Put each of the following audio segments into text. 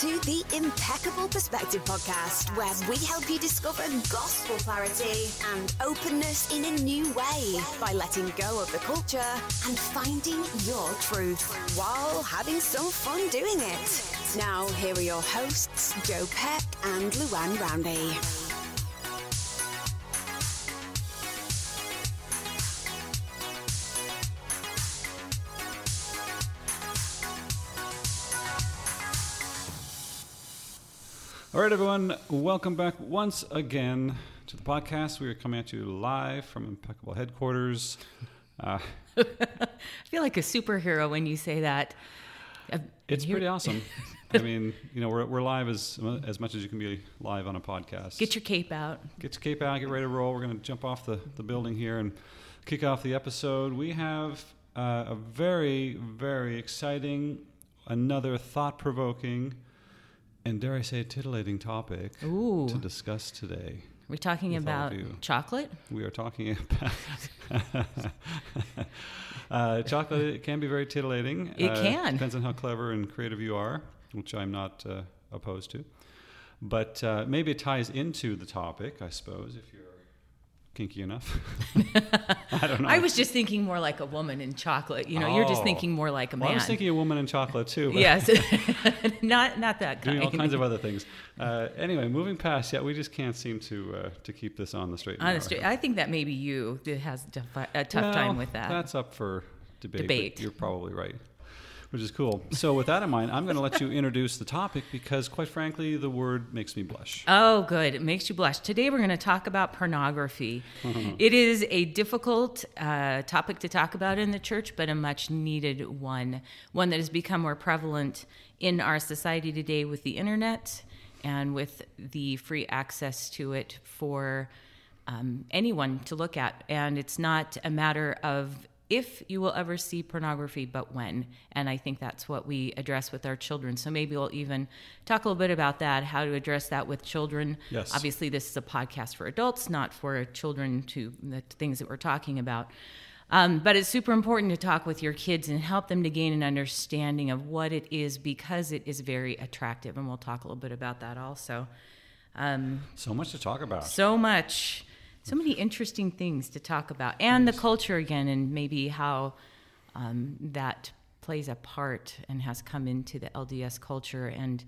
to the Impeccable Perspective podcast, where we help you discover gospel clarity and openness in a new way by letting go of the culture and finding your truth while having some fun doing it. Now, here are your hosts, Joe Peck and Luann Roundy. All right, everyone, welcome back once again to the podcast. We are coming at you live from Impeccable Headquarters. Uh, I feel like a superhero when you say that. It's pretty awesome. I mean, you know, we're, we're live as as much as you can be live on a podcast. Get your cape out. Get your cape out. Get ready to roll. We're going to jump off the, the building here and kick off the episode. We have uh, a very, very exciting, another thought provoking, and dare I say, titillating topic Ooh. to discuss today. Are we talking about chocolate? We are talking about uh, chocolate. It can be very titillating. It uh, can. Depends on how clever and creative you are, which I'm not uh, opposed to. But uh, maybe it ties into the topic, I suppose, if you're kinky enough. I don't know. I was just thinking more like a woman in chocolate. You know, oh. you're just oh. thinking more like a man. Well, I was thinking a woman in chocolate too. yes, not not that kind. Doing all kinds of other things. Uh, anyway, moving past. Yeah, we just can't seem to uh, to keep this on the straight. On the straight. I think that maybe you has a tough well, time with that. That's up for debate. Debate. You're probably right which is cool. So, with that in mind, I'm going to let you introduce the topic because, quite frankly, the word makes me blush. Oh, good. It makes you blush. Today, we're going to talk about pornography. it is a difficult uh, topic to talk about in the church, but a much needed one, one that has become more prevalent in our society today with the internet and with the free access to it for um, anyone to look at. And it's not a matter of if you will ever see pornography, but when. And I think that's what we address with our children. So maybe we'll even talk a little bit about that, how to address that with children. Yes. Obviously, this is a podcast for adults, not for children to the things that we're talking about. Um, but it's super important to talk with your kids and help them to gain an understanding of what it is because it is very attractive. And we'll talk a little bit about that also. Um, so much to talk about. So much so many interesting things to talk about, and yes. the culture again, and maybe how um, that plays a part and has come into the LDS culture and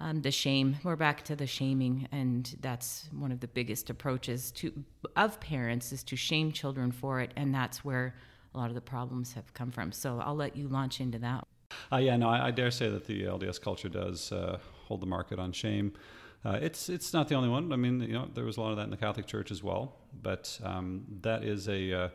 um, the shame. We're back to the shaming, and that's one of the biggest approaches to of parents is to shame children for it, and that's where a lot of the problems have come from. So I'll let you launch into that. Uh, yeah, no, I, I, dare say that the LDS culture does uh, hold the market on shame. Uh, it's it's not the only one. I mean, you know, there was a lot of that in the Catholic Church as well, but um, that is a uh,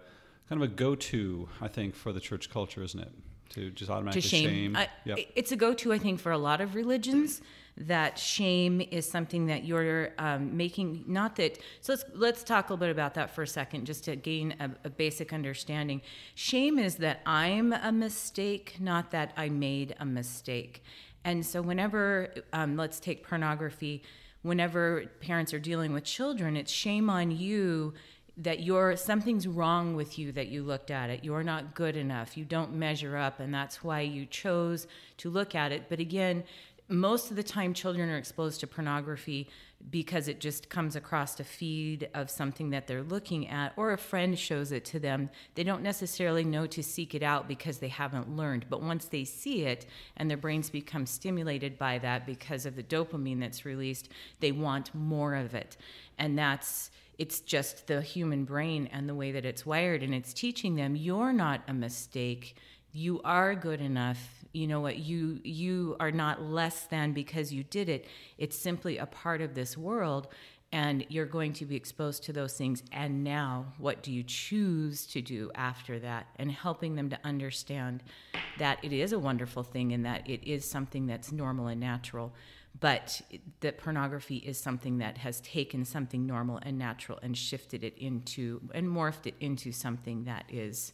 kind of a go-to, I think, for the church culture, isn't it? To just automatically to shame. shame. I, yep. It's a go-to, I think, for a lot of religions. That shame is something that you're um, making. Not that. So let's let's talk a little bit about that for a second, just to gain a, a basic understanding. Shame is that I'm a mistake, not that I made a mistake. And so, whenever, um, let's take pornography, whenever parents are dealing with children, it's shame on you that you're something's wrong with you that you looked at it. You're not good enough. You don't measure up, and that's why you chose to look at it. But again, most of the time, children are exposed to pornography because it just comes across a feed of something that they're looking at, or a friend shows it to them. They don't necessarily know to seek it out because they haven't learned. But once they see it and their brains become stimulated by that because of the dopamine that's released, they want more of it. And that's it's just the human brain and the way that it's wired. And it's teaching them you're not a mistake, you are good enough you know what you you are not less than because you did it. It's simply a part of this world and you're going to be exposed to those things. And now what do you choose to do after that? And helping them to understand that it is a wonderful thing and that it is something that's normal and natural but that pornography is something that has taken something normal and natural and shifted it into and morphed it into something that is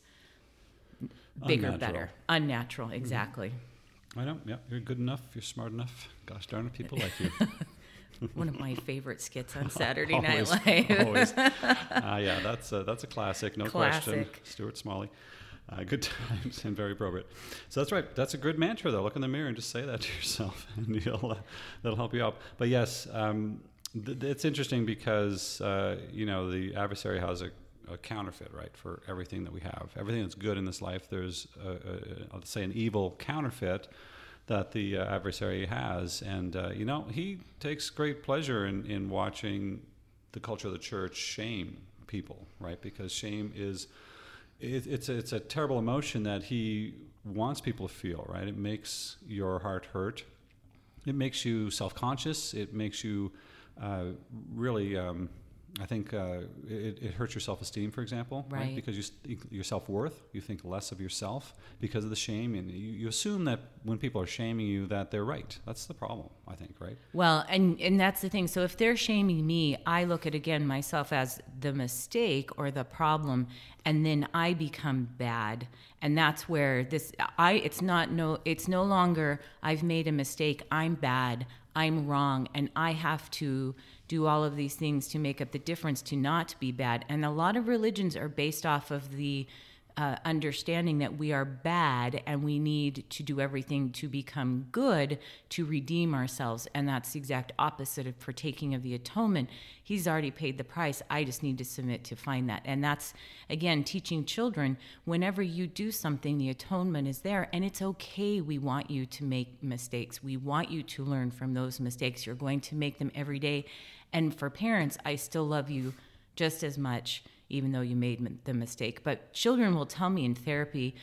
bigger, unnatural. better, unnatural. Mm-hmm. Exactly. Mm-hmm. I know. Yeah, you're good enough. You're smart enough. Gosh darn it, people like you. One of my favorite skits on Saturday always, Night Live. always. Uh, yeah, that's a, that's a classic, no classic. question. Stuart Smalley. uh, good times and very appropriate. So that's right. That's a good mantra, though. Look in the mirror and just say that to yourself, and you'll uh, that'll help you out. But yes, um, th- it's interesting because uh, you know the adversary has a, a, counterfeit, right, for everything that we have. Everything that's good in this life, there's a, let's say an evil counterfeit that the uh, adversary has, and uh, you know he takes great pleasure in in watching the culture of the church shame people, right? Because shame is it, it's a, it's a terrible emotion that he wants people to feel, right? It makes your heart hurt. It makes you self conscious. It makes you uh, really um, I think uh, it, it, hurts your self esteem, for example, right? right? Because you, your self worth, you think less of yourself because of the shame, and you, you, assume that when people are shaming you, that they're right. That's the problem, I think, right? Well, and and that's the thing. So if they're shaming me, I look at again myself as the mistake or the problem, and then I become bad, and that's where this I it's not no it's no longer I've made a mistake. I'm bad. I'm wrong, and I have to do all of these things to make up the difference to not be bad. And a lot of religions are based off of the uh, understanding that we are bad and we need to do everything to become good to redeem ourselves. And that's the exact opposite of partaking of the atonement. He's already paid the price. I just need to submit to find that. And that's, again, teaching children whenever you do something, the atonement is there. And it's okay. We want you to make mistakes. We want you to learn from those mistakes. You're going to make them every day. And for parents, I still love you just as much even though you made the mistake. But children will tell me in therapy,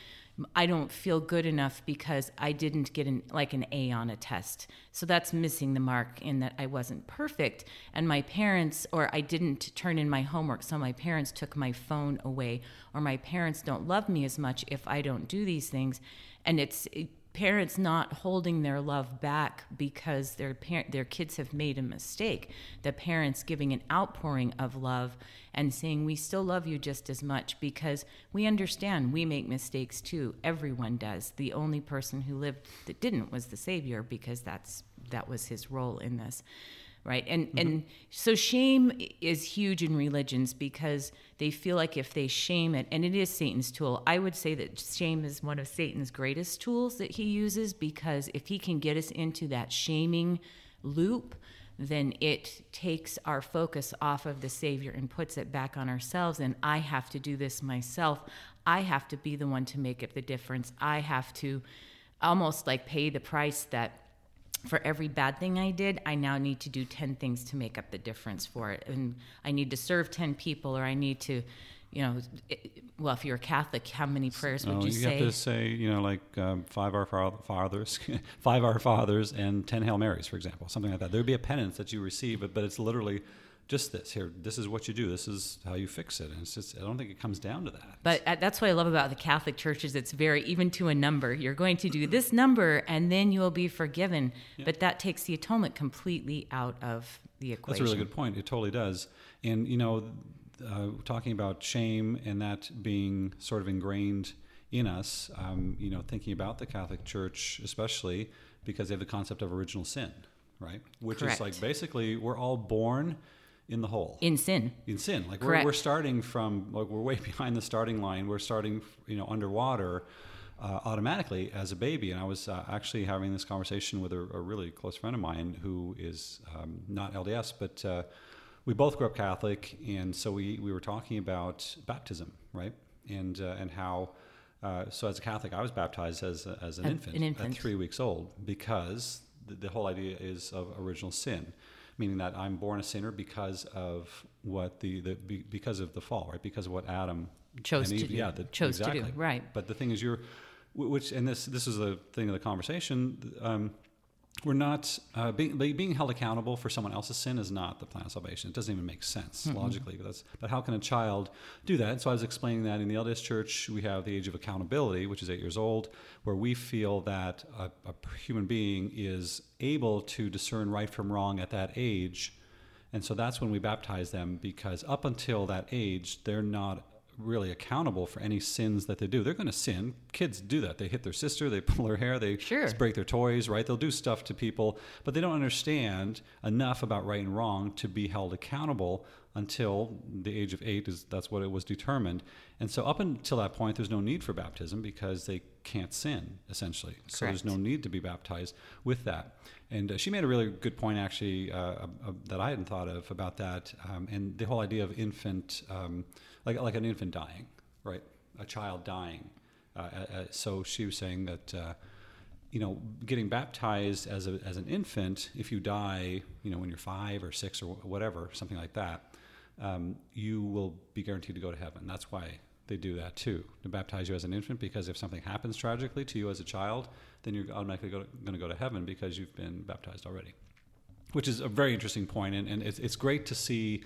I don't feel good enough because I didn't get an, like an A on a test. So that's missing the mark in that I wasn't perfect. And my parents, or I didn't turn in my homework, so my parents took my phone away, or my parents don't love me as much if I don't do these things. And it's parents not holding their love back because their parent their kids have made a mistake. The parents giving an outpouring of love and saying we still love you just as much because we understand we make mistakes too. Everyone does. The only person who lived that didn't was the savior because that's that was his role in this right? And mm-hmm. and so shame is huge in religions because they feel like if they shame it and it is satan's tool. I would say that shame is one of satan's greatest tools that he uses because if he can get us into that shaming loop then it takes our focus off of the savior and puts it back on ourselves and i have to do this myself. I have to be the one to make up the difference. I have to almost like pay the price that for every bad thing I did, I now need to do 10 things to make up the difference for it. And I need to serve 10 people, or I need to, you know, well, if you're a Catholic, how many prayers would oh, you, you say? You have to say, you know, like um, five Our Fathers, five Our Fathers, and 10 Hail Marys, for example, something like that. There would be a penance that you receive, but, but it's literally just this here this is what you do this is how you fix it. And it's just i don't think it comes down to that. But uh, that's what i love about the catholic church is it's very even to a number you're going to do this number and then you will be forgiven. Yeah. but that takes the atonement completely out of the equation that's a really good point. It totally does. And you know uh, talking about shame and that being sort of ingrained in us um, you know thinking about the catholic church especially because they have the concept of original sin right? Which Correct. is like basically we're all born in the hole. In sin. In sin. Like we're, we're, starting from like we're way behind the starting line. We're starting you know underwater uh, automatically as a baby. And i was uh, actually having this conversation with a, a, really close friend of mine who is um, not lds but uh, we both grew up catholic. And so we, we were talking about baptism right? And uh, and how uh, so as a catholic i was baptized as, as an, infant, an infant. at three weeks old because the, the whole idea is of original sin meaning that I'm born a sinner because of what the, the because of the fall, right? Because of what Adam chose Eve, to do. Yeah, the, chose exactly. to do. Right. But the thing is, you're which and this this is the thing of the conversation. Um, we're not uh, being being held accountable for someone else's sin is not the plan of salvation. It doesn't even make sense mm-hmm. logically. But that's but how can a child do that? So I was explaining that in the LDS Church we have the age of accountability, which is eight years old, where we feel that a, a human being is able to discern right from wrong at that age, and so that's when we baptize them because up until that age they're not really accountable for any sins that they do. They're going to sin. Kids do that. They hit their sister, they pull her hair, they sure. break their toys, right? They'll do stuff to people, but they don't understand enough about right and wrong to be held accountable until the age of eight is that's what it was determined and so up until that point there's no need for baptism because they can't sin essentially so there's no need to be baptized with that and uh, she made a really good point actually uh, uh, that i hadn't thought of about that um, and the whole idea of infant um, like, like an infant dying right a child dying uh, uh, so she was saying that uh, you know, getting baptized as, a, as an infant, if you die, you know, when you're five or six or whatever, something like that, um, you will be guaranteed to go to heaven. That's why they do that too, to baptize you as an infant, because if something happens tragically to you as a child, then you're automatically going to go to heaven because you've been baptized already. Which is a very interesting point, and, and it's, it's great to see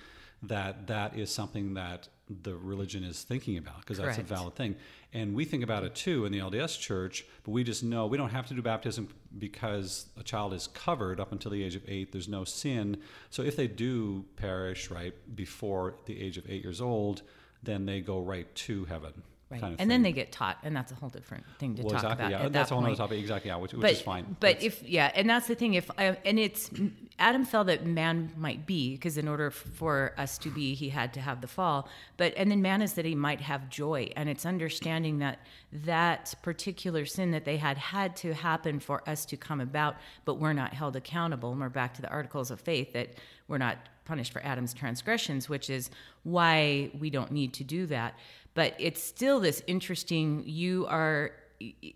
that that is something that the religion is thinking about because that's a valid thing. And we think about it too in the LDS church, but we just know we don't have to do baptism because a child is covered up until the age of eight. There's no sin. So if they do perish right before the age of eight years old, then they go right to heaven. Right. Kind of and thing. then they get taught, and that's a whole different thing to well, talk exactly, about. Yeah, that's that a whole other topic. Exactly, yeah, which, which is fine. But if yeah, and that's the thing. If I, and it's Adam felt that man might be because in order for us to be, he had to have the fall. But and then man is that he might have joy, and it's understanding that that particular sin that they had had to happen for us to come about, but we're not held accountable. And we're back to the articles of faith that we're not punished for Adam's transgressions, which is why we don't need to do that. But it's still this interesting you are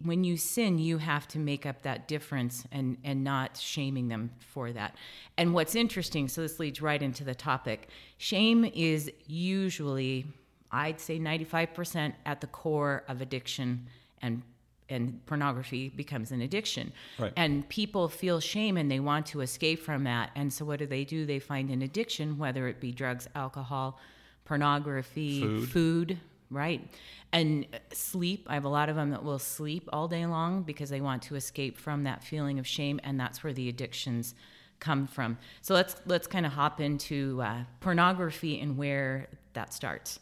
when you sin you have to make up that difference and and not shaming them for that. And what's interesting so this leads right into the topic shame is usually i'd say 95% at the core of addiction and and pornography becomes an addiction right. and people feel shame and they want to escape from that and so what do they do they find an addiction whether it be drugs alcohol pornography food, food right? And sleep, I have a lot of them that will sleep all day long because they want to escape from that feeling of shame, and that's where the addictions come from. So let's let's kind of hop into uh, pornography and where that starts.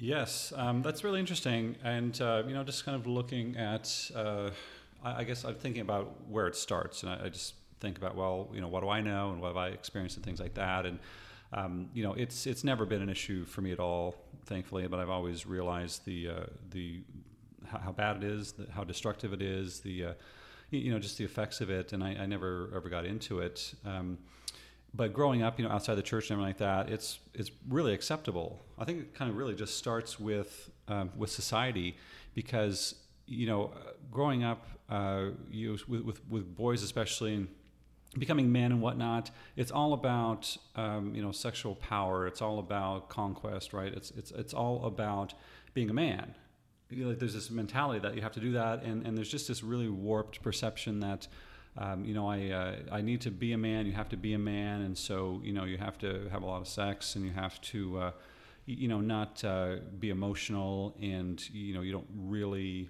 Yes, um, that's really interesting, and uh, you know, just kind of looking at, uh, I, I, guess I'm thinking about where it starts, and I, I, just think about, well, you know, what do I know, and what have I experienced, and things like that, and um, you know, it's it's never been an issue for me at all, thankfully. But I've always realized the uh, the how, how, bad it is, the, how destructive it is, the uh, you know, just the effects of it. And I, I never ever got into it. Um, but growing up, you know, outside the church and everything like that, it's it's really acceptable. I think it kind of really just starts with um, with society, because you know, growing up, uh, you with, with with boys especially. And, becoming men and whatnot. It's all about um, you know sexual power. It's all about conquest, right? It's it's it's all about being a man. You know, like there's this mentality that you have to do that, and, and there's just this really warped perception that. Um, you know, I uh, I need to be a man. You have to be a man, and so you know you have to have a lot of sex, and you have to, uh, you know, not uh, be emotional, and you know you don't really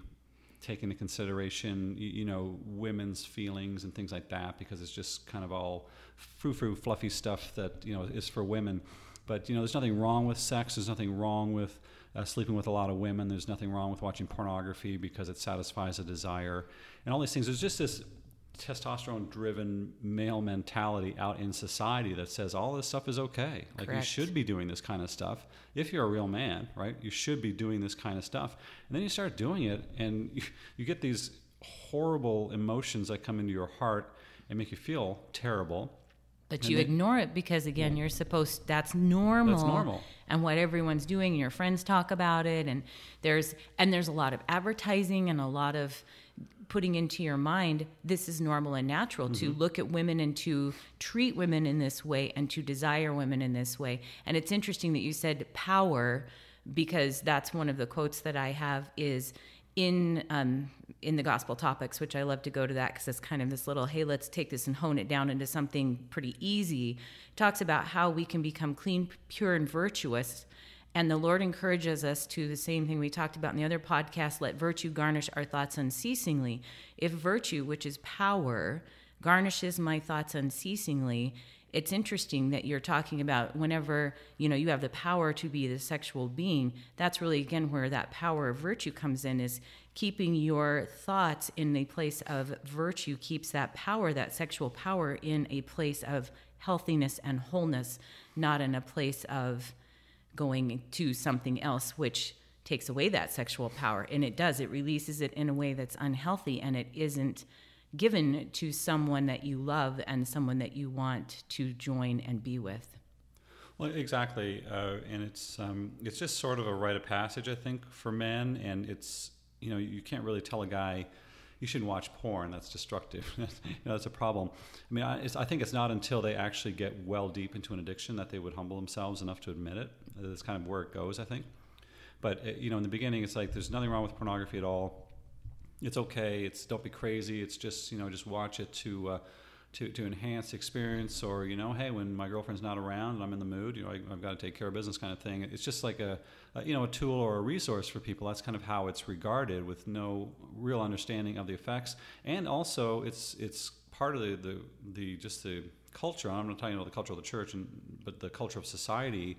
take into consideration, you, you, know, women's feelings and things like that, because it's just kind of all frou-frou, fluffy stuff that you know is for women. But you know, there's nothing wrong with sex. There's nothing wrong with uh, sleeping with a lot of women. There's nothing wrong with watching pornography because it satisfies a desire, and all these things. There's just this testosterone driven male mentality out in society that says all this stuff is okay. Like Correct. you should be doing this kind of stuff. If you're a real man, right? You should be doing this kind of stuff. And then you start doing it and you, you get these horrible emotions that come into your heart and make you feel terrible. But and you ignore it because again, you're supposed that's normal. That's normal. And what everyone's doing, your friends talk about it, and there's and there's a lot of advertising and a lot of putting into your mind this is normal and natural mm-hmm. to look at women and to treat women in this way and to desire women in this way. And it's interesting that you said power because that's one of the quotes that I have is in um, in the gospel topics, which I love to go to that because it's kind of this little, hey, let's take this and hone it down into something pretty easy. Talks about how we can become clean, pure, and virtuous and the Lord encourages us to the same thing we talked about in the other podcast let virtue garnish our thoughts unceasingly. If virtue, which is power, garnishes my thoughts unceasingly, it's interesting that you're talking about whenever you know you have the power to be the sexual being that's really again where that power of virtue comes in is keeping your thoughts in a place of virtue keeps that power that sexual power in a place of healthiness and wholeness not in a place of going to something else, which takes away that sexual power. And it does, it releases it in a way that's unhealthy and it isn't given to someone that you love and someone that you want to join and be with. Well, exactly, uh, and it's um, it's just sort of a rite of passage, I think, for men. And it's you know you can't really tell a guy you shouldn't watch porn. That's destructive. you know, that's a problem. I mean, I, I, think it's not until they actually get well deep into an addiction that they would humble themselves enough to admit it. That's kind of where it goes, I think. But uh, you know, in the beginning, it's like there's nothing wrong with pornography at all. It's okay. It's don't be crazy. It's just you know just watch it to. Uh, to, to enhance experience or you know hey when my girlfriend's not around and i'm in the mood you know I, have got to take care of business kind of thing it's just like a, a, you know a tool or a resource for people that's kind of how it's regarded with no real understanding of the effects and also it's it's part of the the, the just the culture i'm not talking about the culture of the church and but the culture of society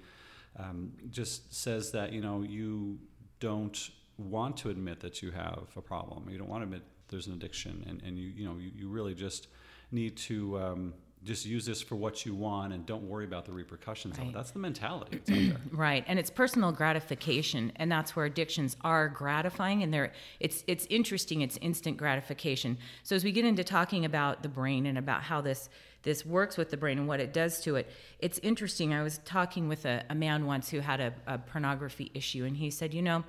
um, just says that you know you don't want to admit that you have a problem. You don't want to admit there's an addiction, and, and you you know you, you really just need to um, just use this for what you want and don't worry about the repercussions right. of it. That's the mentality. right, and it's personal gratification, and that's where addictions are gratifying, and they're it's it's interesting. It's instant gratification. So as we get into talking about the brain and about how this this works with the brain and what it does to it. It's interesting. I was talking with a, a man once who had a, a, pornography issue, and he said, You know,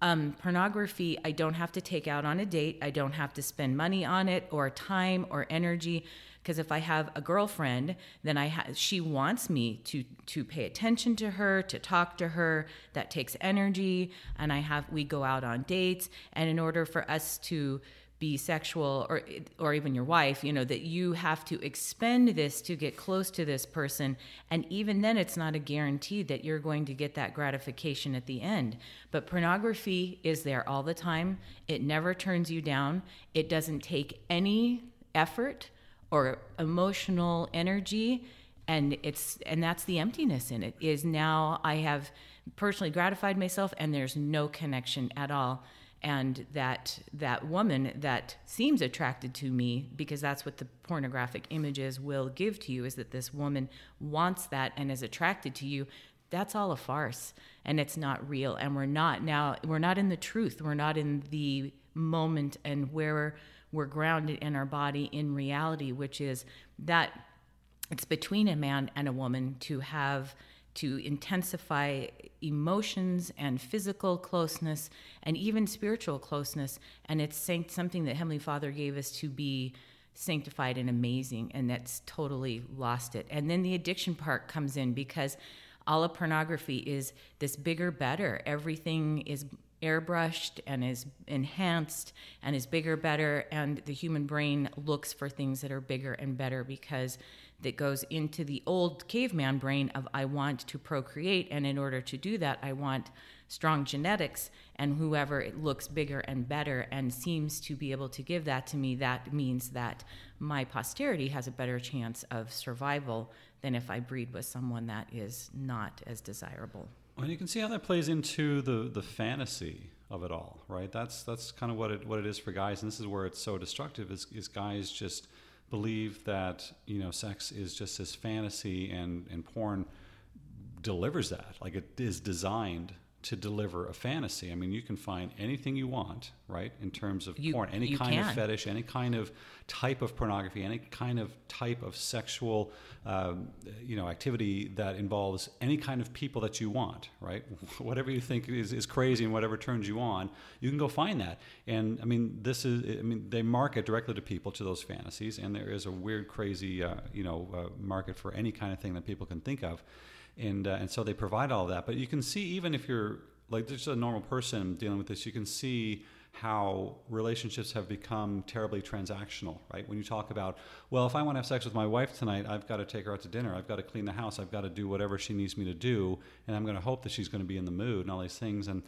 um, pornography, I don't have to take out on a date, I don't have to spend money on it, or time, or energy. Because if I have a girlfriend, then I ha- she wants me to to pay attention to her, to talk to her. That takes energy, and I have we go out on dates, and in order for us to be sexual or or even your wife you know that you have to expend this to get close to this person. And even then it's not a guarantee that you're going to get that gratification at the end. But pornography is there all the time. It never turns you down. It doesn't take any effort or emotional energy and it's and that's the emptiness in it is now i have personally gratified myself and there's no connection at all. And that that woman that seems attracted to me because that's what the pornographic images will give to you is that this woman wants that and is attracted to you that's all a farce and it's not real. And we're not now we're not in the truth. We're not in the moment and where we're grounded in our body in reality which is that it's between a man and a woman to have to intensify emotions and physical closeness and even spiritual closeness. And it's something that Heavenly Father gave us to be sanctified and amazing, and that's totally lost it. And then the addiction part comes in because all of pornography is this bigger, better. Everything is airbrushed and is enhanced and is bigger, better. And the human brain looks for things that are bigger and better because that goes into the old caveman brain of I want to procreate, and in order to do that, I want strong genetics, and whoever it looks bigger and better and seems to be able to give that to me, that means that my posterity has a better chance of survival than if I breed with someone that is not as desirable. Well, you can see how that plays into the the fantasy of it all, right? That's that's kind of what it what it is for guys, and this is where it's so destructive. Is is guys just believe that you know sex is just this fantasy and and porn delivers that like it is designed to deliver a fantasy. I mean, you can find anything you want, right, in terms of you, porn, any kind can. of fetish, any kind of type of pornography, any kind of type of sexual, um, you know, activity that involves any kind of people that you want, right? whatever you think is, is crazy and whatever turns you on, you can go find that. And I mean, this is, I mean, they market directly to people to those fantasies, and there is a weird, crazy, uh, you know, uh, market for any kind of thing that people can think of and uh, and so they provide all that. But you can see even if you're like just a normal person dealing with this, you can see how relationships have become terribly transactional, right? When you talk about, well, if I want to have sex with my wife tonight, I've got to take her out to dinner, I've got to clean the house, I've got to do whatever she needs me to do, and I'm going to hope that she's going to be in the mood and all these things. And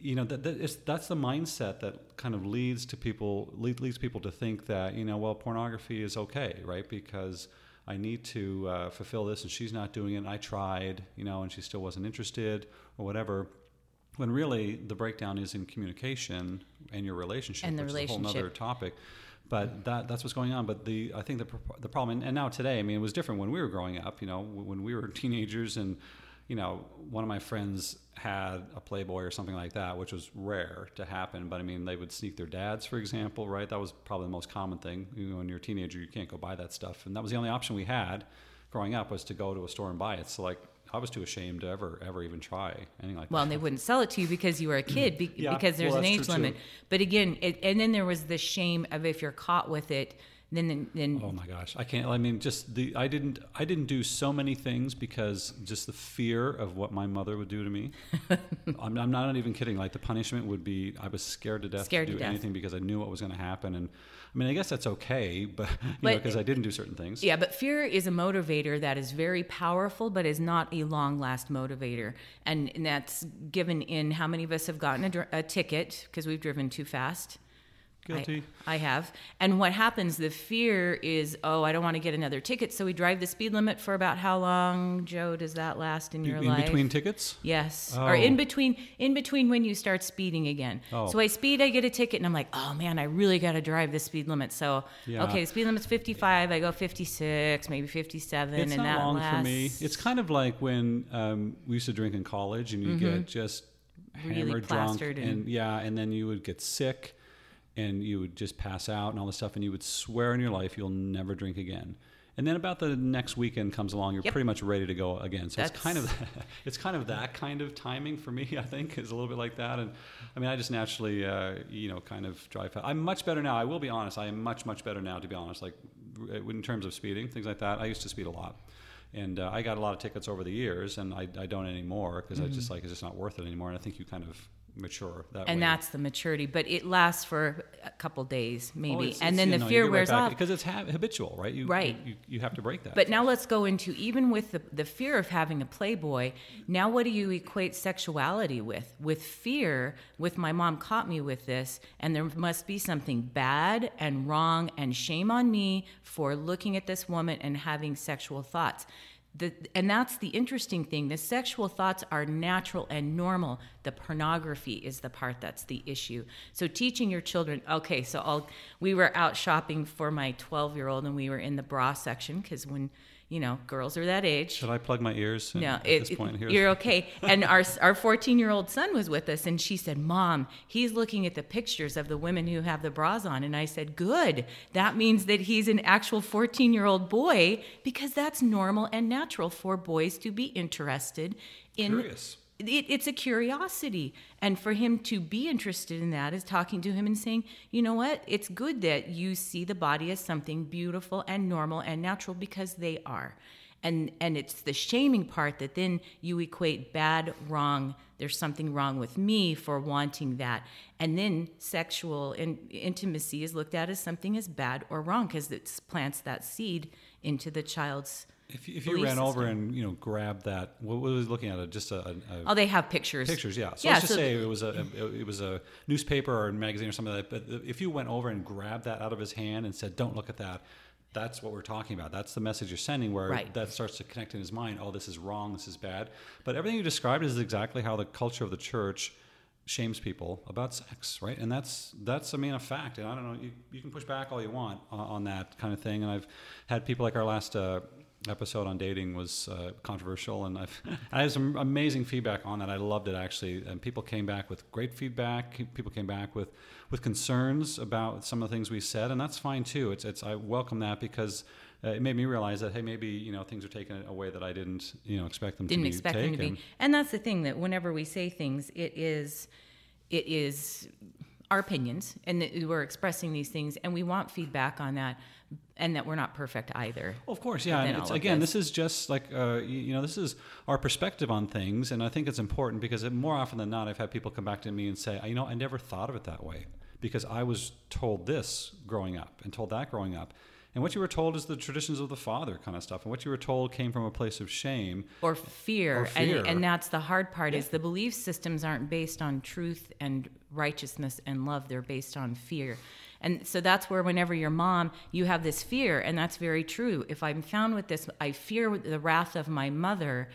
you know that, that that's the mindset that kind of leads to people leads people to think that you know well pornography is okay, right? Because I need to uh, fulfill this, and she's not doing it. And I tried, you know, and she still wasn't interested, or whatever. When really the breakdown is in communication and your relationship, and the which relationship. is a whole other topic. But that, that's what's going on. But the I think the the problem and, and now today, I mean, it was different when we were growing up. You know, when we were teenagers, and you know, one of my friends had a Playboy or something like that, which was rare to happen. But I mean, they would sneak their dads, for example, right? That was probably the most common thing. You know, when you're a teenager, you can't go buy that stuff, and that was the only option we had growing up was to go to a store and buy it. So like I was too ashamed to ever ever even try anything like well, that. and they wouldn't sell it to you because you were a kid, be- Yeah, because there's well, an age limit. too. But again, it, and then there was the shame of if you're caught with it, then then, then Oh my gosh, I can't. I mean, just the I didn't I didn't do so many things because just the fear of what my mother would do to me. I'm, I'm not even kidding. Like the punishment would be, I was scared to death Scared to to do death. anything because I knew what was going to happen. And I mean, I guess that's okay, but you know, because I didn't do certain things. Yeah, but fear is a motivator that is very powerful, but is not a long last motivator. And, and that's given in how many of us have gotten a, a ticket because we've driven too fast. I- Guilty. I, have. And what happens, the fear is, oh, I don't want to get another ticket. So we drive the speed limit for about how long, Joe, does that last in your in life? In between tickets. Yes, Oh. or in between in between when you start speeding again. Oh. So I speed, I get a ticket, and I'm like, oh man, I really got to drive the speed limit. So Yeah. okay, the speed limit's 55. I go 56, maybe 57, It's and not that long lasts. for me. It's kind of like when um, we used to drink in college, and you get just Mm-hmm. Really hammered drunk, and, and- yeah, and then you would get sick, and you would just pass out and all this stuff, and you would swear in your life you'll never drink again. And then about the next weekend comes along, you're Yep. pretty much ready to go again. So it's kind of it's kind of that kind of timing for me. I think is a little bit like that. And I mean, I just naturally, uh, you know, kind of drive. Fast. I'm much better now. I will be honest. I am much much better now. To be honest, like in terms of speeding, things like that. I used to speed a lot. And uh, I got a lot of tickets over the years, and I, I don't anymore because I just like it's just not worth it anymore. And I think you kind of mature that and way. that's the maturity. But it lasts for a couple days, maybe, Oh, it's- and it's, then the know, fear right wears off. because it's ha- habitual, right? You, Right. You, you, you have to break that. But now let's go into even with the, the fear of having a Playboy. Now, what do you equate sexuality with? With fear, with my mom caught me with this, and there must be something bad and wrong and shame on me for looking at this woman and having sexual thoughts. The, and that's the interesting thing. The sexual thoughts are natural and normal. The pornography is the part that's the issue. So teaching your children. Okay, so I'll, we were out shopping for my 12 year old, and we were in the bra section because when you know girls are that age, should I plug my ears? no, at it, this point here. you're okay. And our our 14 year old son was with us, and she said, "Mom, he's looking at the pictures of the women who have the bras on." And I said, "Good. That means that he's an actual 14 year old boy because that's normal and natural for boys to be interested in." Curious. It, it's a curiosity, and for him to be interested in that is talking to him and saying, "You know what? It's good that you see the body as something beautiful and normal and natural because they are." and and it's the shaming part that then you equate bad wrong there's something wrong with me for wanting that and then sexual in, intimacy is looked at as something as bad or wrong because it plants that seed into the child's If, you- if you ran over and you know grabbed that, what was he looking at? A, just a, a, a oh they have pictures pictures, yeah. So yeah let's just so say it was a, a it was a newspaper or a magazine or something like that. But if you went over and grabbed that out of his hand and said, "Don't look at that," that's what we're talking about. That's the message you're sending, where Right. that starts to connect in his mind. Oh, this is wrong. This is bad. But everything you described is exactly how the culture of the church shames people about sex, right? And that's that's I mean a fact. And I don't know, you, you can push back all you want on, on that kind of thing. And I've had people like our last uh, episode on dating was uh, controversial, and I've I had some amazing feedback on that. I loved it actually, and people came back with great feedback. People came back with with concerns about some of the things we said, and that's fine too. It's it's I welcome that because. Uh, it made me realize that hey, maybe you know things are taken away that I didn't you know expect them didn't to be expect taken. them to be and that's the thing that whenever we say things it is it is our opinions and that we're expressing these things and we want feedback on that and that we're not perfect either Well, of course, yeah. And it's, again, this. this is just like uh, you, you know, this is our perspective on things, and I think it's important because it, more often than not, I've had people come back to me and say, you know, I never thought of it that way because I was told this growing up and told that growing up. And what you were told is the traditions of the father kind of stuff. And what you were told came from a place of shame. or fear, Or fear. And, and that's the hard part is the belief systems aren't based on truth and righteousness and love they're based on fear and so that's where whenever your mom you have this fear and that's very true. If i'm found with this i fear the wrath of my mother.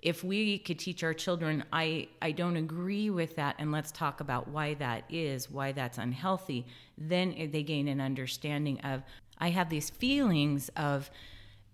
If we could teach our children i i don't agree with that and let's talk about why that is why that's unhealthy then they gain an understanding of i have these feelings of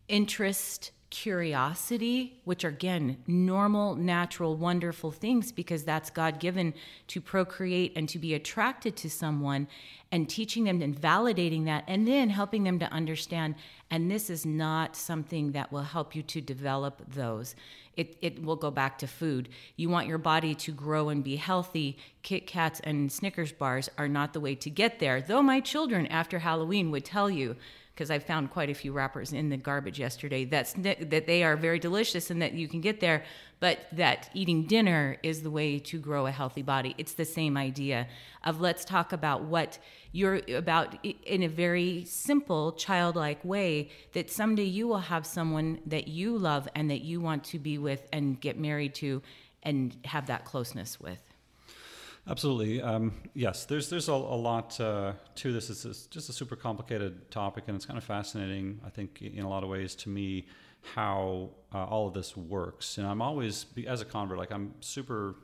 interest curiosity, which are again normal, natural, wonderful things because that's God given to procreate and to be attracted to someone, and teaching them and validating that, and then helping them to understand. And this is not something that will help you to develop those. It, it will go back to food. You want your body to grow and be healthy. Kit Kats and Snickers bars are not the way to get there. Though my children after Halloween would tell you because I found quite a few wrappers in the garbage yesterday. That's that they are very delicious and that you can get there, but that eating dinner is the way to grow a healthy body. It's the same idea of let's talk about what you're about in a very simple childlike way that someday you will have someone that you love and that you want to be with and get married to and have that closeness with. Absolutely. Um, yes, there's there's a, a lot uh, to this. It's just a super complicated topic, and it's kind of fascinating. I think in a lot of ways to me how uh, all of this works. And I'm always, as a convert, like I'm super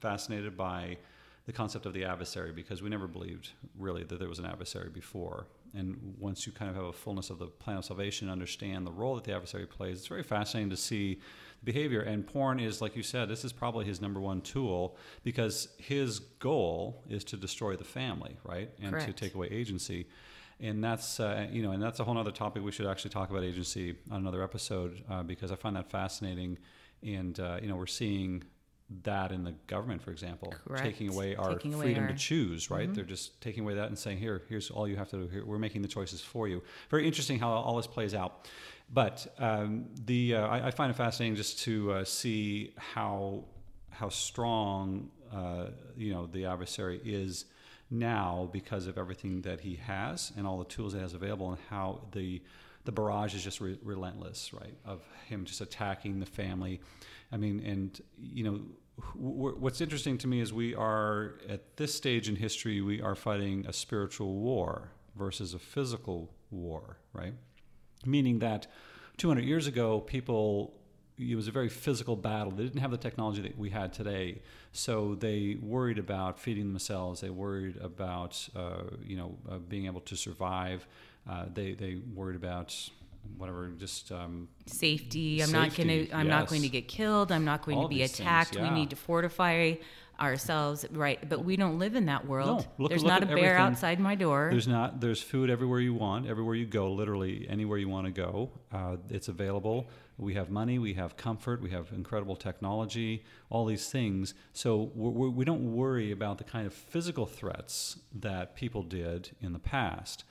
fascinated by the concept of the adversary because we never believed really that there was an adversary before. And once you kind of have a fullness of the plan of salvation, and understand the role that the adversary plays, it's very fascinating to see behavior. And porn is, like you said, this is probably his number one tool because his goal is to destroy the family, right? And Correct. to take away agency. And that's uh, you know, and that's a whole other topic. We should actually talk about agency on another episode uh, because I find that fascinating. And uh, you know, we're seeing that in the government, for example, Correct. taking away our Taking away freedom our- to choose. Right? They're just taking away that and saying, "Here, here's all you have to do. Here, we're making the choices for you." Very interesting how all this plays out. But um, the uh, I, I find it fascinating just to uh, see how how strong uh, you know the adversary is now because of everything that he has and all the tools that he has available, and how the the barrage is just re- relentless, right? Of him just attacking the family. I mean, and you know, wh- what's interesting to me is we are at this stage in history, we are fighting a spiritual war versus a physical war, right? Meaning that 200 years ago, people it was a very physical battle. They didn't have the technology that we had today, so they worried about feeding themselves. They worried about uh, you know uh, being able to survive. Uh, they they worried about whatever just um, safety. I'm not going to. I'm not going to get killed. I'm not going All to be these things, attacked. yeah. We need to fortify ourselves, right? But we don't live in that world. No, look- There's look not a bear everything. outside my door. There's not. There's food everywhere you want, everywhere you go. Literally anywhere you want to go, uh, it's available. We have money, we have comfort, we have incredible technology, all these things. So we're, we're, we don't worry about the kind of physical threats that people did in the past.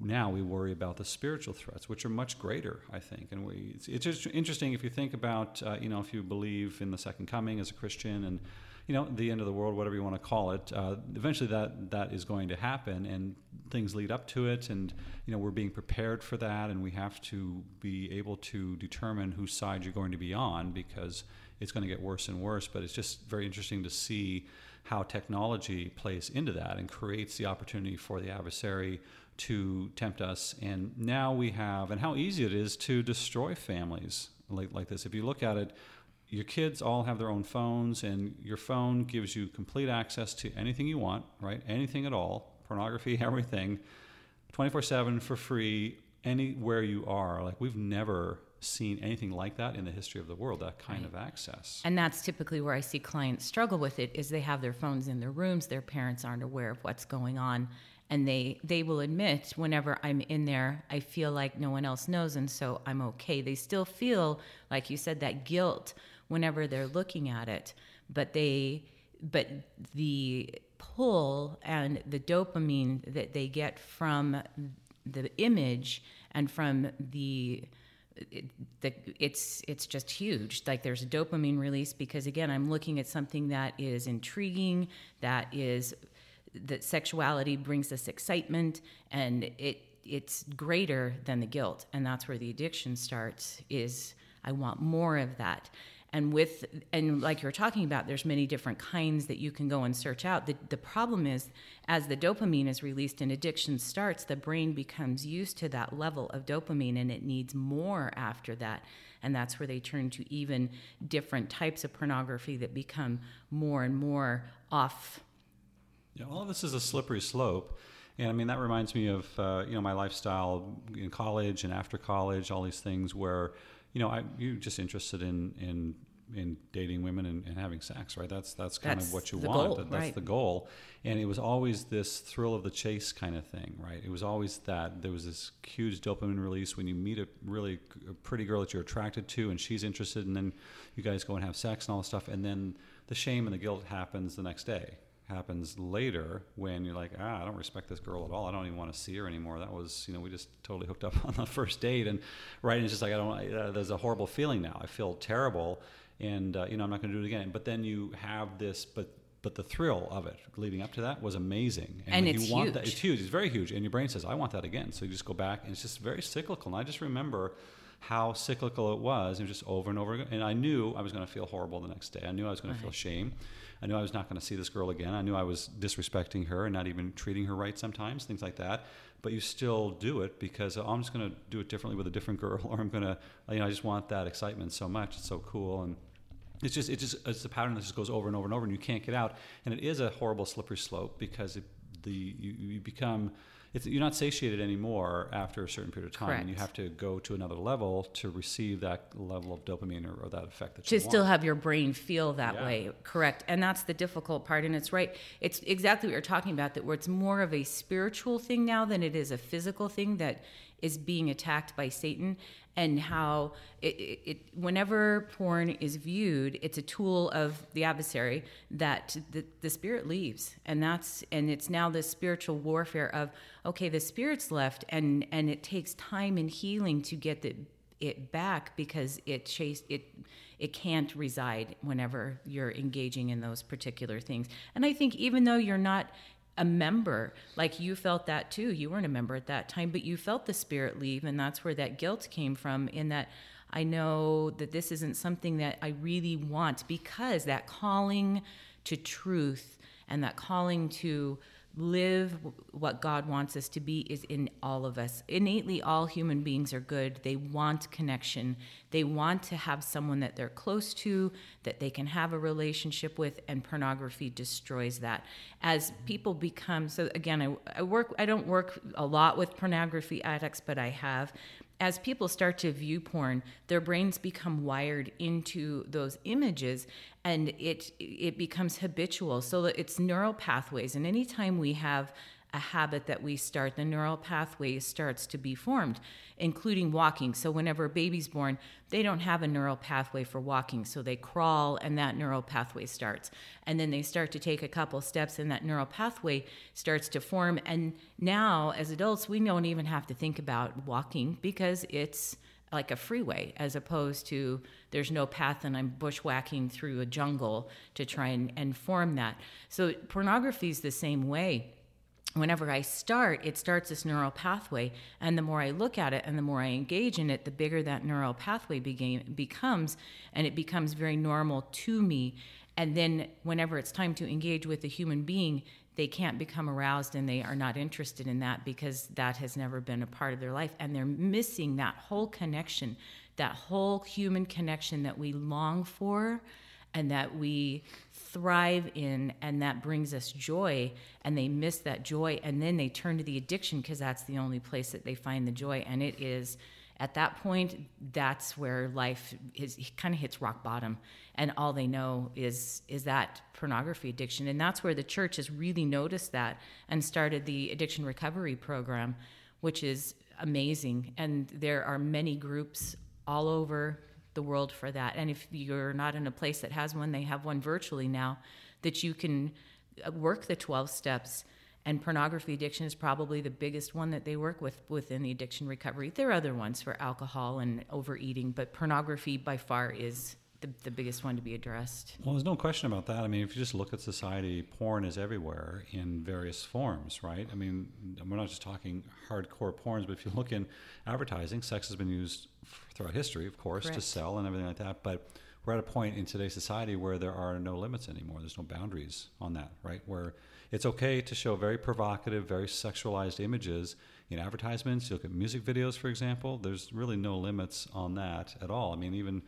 Now we worry about the spiritual threats, which are much greater, I think. And we, it's, it's just interesting if you think about, uh, you know, if you believe in the second coming as a Christian and you know, the end of the world, whatever you want to call it. Uh, eventually, that that is going to happen, and things lead up to it, and you know, we're being prepared for that, and we have to be able to determine whose side you're going to be on because it's going to get worse and worse. But it's just very interesting to see how technology plays into that and creates the opportunity for the adversary to tempt us. And now we have, and how easy it is to destroy families like, like this. If you look at it, your kids all have their own phones, and your phone gives you complete access to anything you want, right? Anything at all, pornography, everything, 24 7 for free, anywhere you are. Like, we've never seen anything like that in the history of the world, that kind of access. and that's typically where I see clients struggle with it is they have their phones in their rooms, their parents aren't aware of what's going on, and they they will admit whenever I'm in there, I feel like no one else knows and so I'm okay. They still feel like you said that guilt whenever they're looking at it, but they but the pull and the dopamine that they get from the image and from the it, the, it's it's just huge. Like there's a dopamine release because again, I'm looking at something that is intriguing, that is that sexuality brings us excitement, and it it's greater than the guilt, and that's where the addiction starts. Is I want more of that. And with and like you're talking about, there's many different kinds that you can go and search out. The the problem is as the dopamine is released and addiction starts, the brain becomes used to that level of dopamine and it needs more after that. and that's where they turn to even different types of pornography that become more and more off. Yeah, all of this is a slippery slope. And I mean, that reminds me of, uh, you know, my lifestyle in college and after college, all these things where, you know, I, you're just interested in, in in dating women and, and, having sex, right? That's that's kind that's of what you want. Goal, that, that's right. the goal. And it was always this thrill of the chase kind of thing, right? It was always that there was this huge dopamine release when you meet a really a pretty girl that you're attracted to, and she's interested, and then you guys go and have sex and all this stuff, and then the shame and the guilt happens the next day. Happens later when you're like, ah, I don't respect this girl at all. I don't even want to see her anymore. That was, you know, we just totally hooked up on the first date, and right, and it's just like I don't. Uh, there's a horrible feeling now. I feel terrible and uh, you know I'm not going to do it again. But then you have this, but but the thrill of it leading up to that was amazing, and, and it's you want huge. That, it's huge. It's very huge, and your brain says, "I want that again." So you just go back, and it's just very cyclical. And I just remember how cyclical it was, and just over and over again. And I knew I was going to feel horrible the next day. I knew I was going right. to feel shame. I knew I was not going to see this girl again. I knew I was disrespecting her and not even treating her right sometimes, things like that. But you still do it because oh, I'm just going to do it differently with a different girl, or I'm going to, you know, I just want that excitement so much. It's so cool. And it's just it just it's a pattern that just goes over and over and over and you can't get out and it is a horrible slippery slope because it, the you, you become you're not satiated anymore after a certain period of time Correct. and you have to go to another level to receive that level of dopamine or, or that effect that to you want. To still have your brain feel that Yeah. way correct and that's the difficult part and it's right it's exactly what you're talking about that where it's more of a spiritual thing now than it is a physical thing that is being attacked by satan and how it, it, it whenever porn is viewed it's a tool of the adversary that the, the spirit leaves. And that's and it's now this spiritual warfare of okay the spirit's left and and it takes time and healing to get the it back because it chased it it can't reside whenever you're engaging in those particular things. And i think even though you're not a member. Like you felt that too. You weren't a member at that time but you felt the spirit leave and that's where that guilt came from in that i know that this isn't something that i really want because that calling to truth and that calling to live what God wants us to be is in all of us. Innately, all human beings are good. They want connection. They want to have someone that they're close to, that they can have a relationship with, and pornography destroys that. As people become, so again, I, I work, I don't work a lot with pornography addicts, but I have as people start to view porn, their brains become wired into those images and it it becomes habitual. So it's neural pathways and anytime we have a habit that we start, the neural pathway starts to be formed, including walking. So, whenever a baby's born, they don't have a neural pathway for walking. So, they crawl and that neural pathway starts. And then they start to take a couple steps and that neural pathway starts to form. And now, as adults, we don't even have to think about walking because it's like a freeway as opposed to there's no path and I'm bushwhacking through a jungle to try and, and form that. So, pornography is the same way whenever I start, it starts this neural pathway. And the more I look at it and the more I engage in it, the bigger that neural pathway becomes. And it becomes very normal to me. And then whenever it's time to engage with a human being, they can't become aroused and they are not interested in that because that has never been a part of their life. And they're missing that whole connection, that whole human connection that we long for and that we thrive in and that brings us joy and they miss that joy and then they turn to the addiction because that's the only place that they find the joy and it is at that point that's where life is kind of hits rock bottom and all they know is is that pornography addiction and that's where the church has really noticed that and started the addiction recovery program which is amazing and there are many groups all over the world for that. And if you're not in a place that has one, they have one virtually now that you can uh, work the 12 steps. And pornography addiction is probably the biggest one that they work with within the addiction recovery. There are other ones for alcohol and overeating, but pornography by far is the, the biggest one to be addressed. Well, there's no question about that. I mean, if you just look at society, porn is everywhere in various forms, right? I mean, we're not just talking hardcore porns, but if you look in advertising, sex has been used throughout history, of course, Correct. to sell and everything like that. But we're at a point in today's society where there are no limits anymore. There's no boundaries on that, right? Where it's okay to show very provocative, very sexualized images in advertisements. You look at music videos, for example. There's really no limits on that at all. I mean, even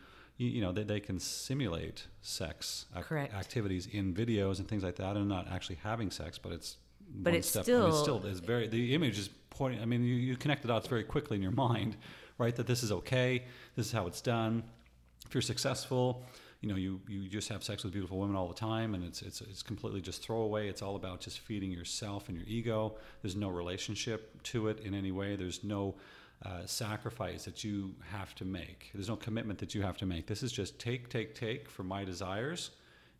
you know they, they can simulate sex ac- activities in videos and things like that, and not actually having sex, but it's but it's step, still I mean, still is very the image is pointing. I mean, you, you connect the dots very quickly in your mind, right? That this is okay. This is how it's done. If you're successful, you know you you just have sex with beautiful women all the time and it's it's it's completely just throwaway it's all about just feeding yourself and your ego there's no relationship to it in any way there's no uh, sacrifice that you have to make. There's no commitment that you have to make. This is just take take take for my desires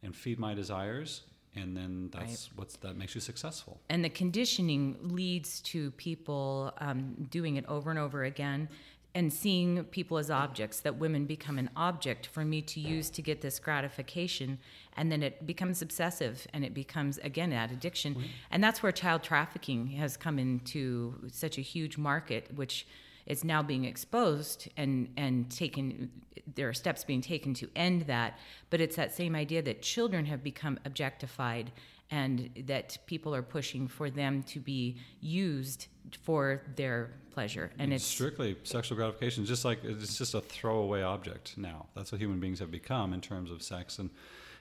and feed my desires and then that's right. what's that makes you successful. And the conditioning leads to people um, doing it over and over again and seeing people as objects that women become an object for me to use to get this gratification. And then it becomes obsessive and it becomes again that addiction. And that's where child trafficking has come into such a huge market which is now being exposed and and taken there are steps being taken to end that but it's that same idea that children have become objectified and that people are pushing for them to be used for their pleasure. And it's, it's strictly sexual gratification just like it's just a throwaway object now. That's what human beings have become in terms of sex and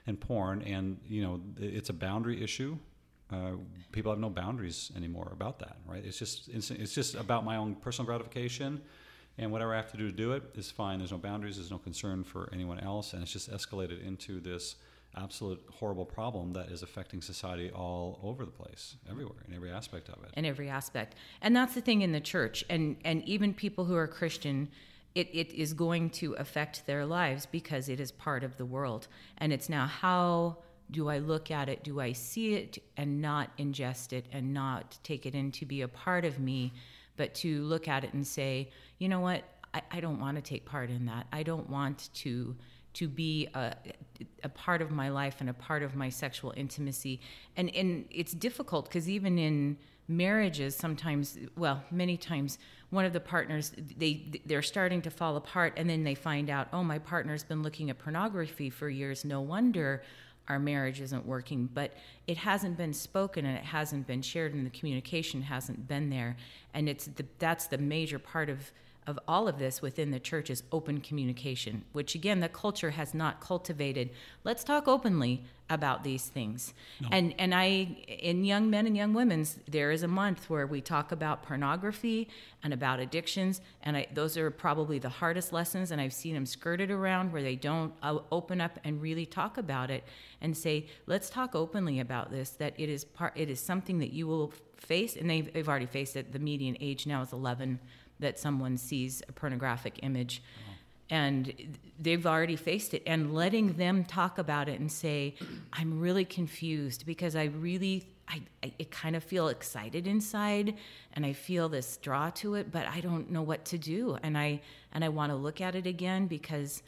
and porn. And you know it's a boundary issue uh, people have no boundaries anymore about that right it's just it's, it's just about my own personal gratification and whatever i have to do to do it is fine there's no boundaries there's no concern for anyone else and it's just escalated into this absolute horrible problem that is affecting society all over the place, everywhere, in every aspect of it. In every aspect. And that's the thing in the church. And, and even people who are Christian, it, it is going to affect their lives because it is part of the world. And it's now how do I look at it? Do I see it and not ingest it and not take it in to be a part of me, but to look at it and say, you know what? I, I don't want to take part in that. I don't want to to be a, a part of my life and a part of my sexual intimacy. And, and it's difficult because even in marriages, sometimes, well, many times, one of the partners they they're starting to fall apart, and then they find out, oh, my partner's been looking at pornography for years. No wonder our marriage isn't working but it hasn't been spoken and it hasn't been shared and the communication hasn't been there. And it's the, that's the major part of of all of this within the church is open communication, which again, the culture has not cultivated. Let's talk openly about these things. No. And and I in young men and young women's there is a month where we talk about pornography and about addictions and I, those are probably the hardest lessons and I've seen them skirted around where they don't uh, open up and really talk about it and say let's talk openly about this that it is part it is something that you will face and they've, they've already faced it the median age now is 11 that someone sees a pornographic image. Uh-huh. And they've already faced it, and letting them talk about it and say, I'm really confused because I really, I, I, I kind of feel excited inside and I feel this draw to it, but I don't know what to do. And I, and I want to look at it again because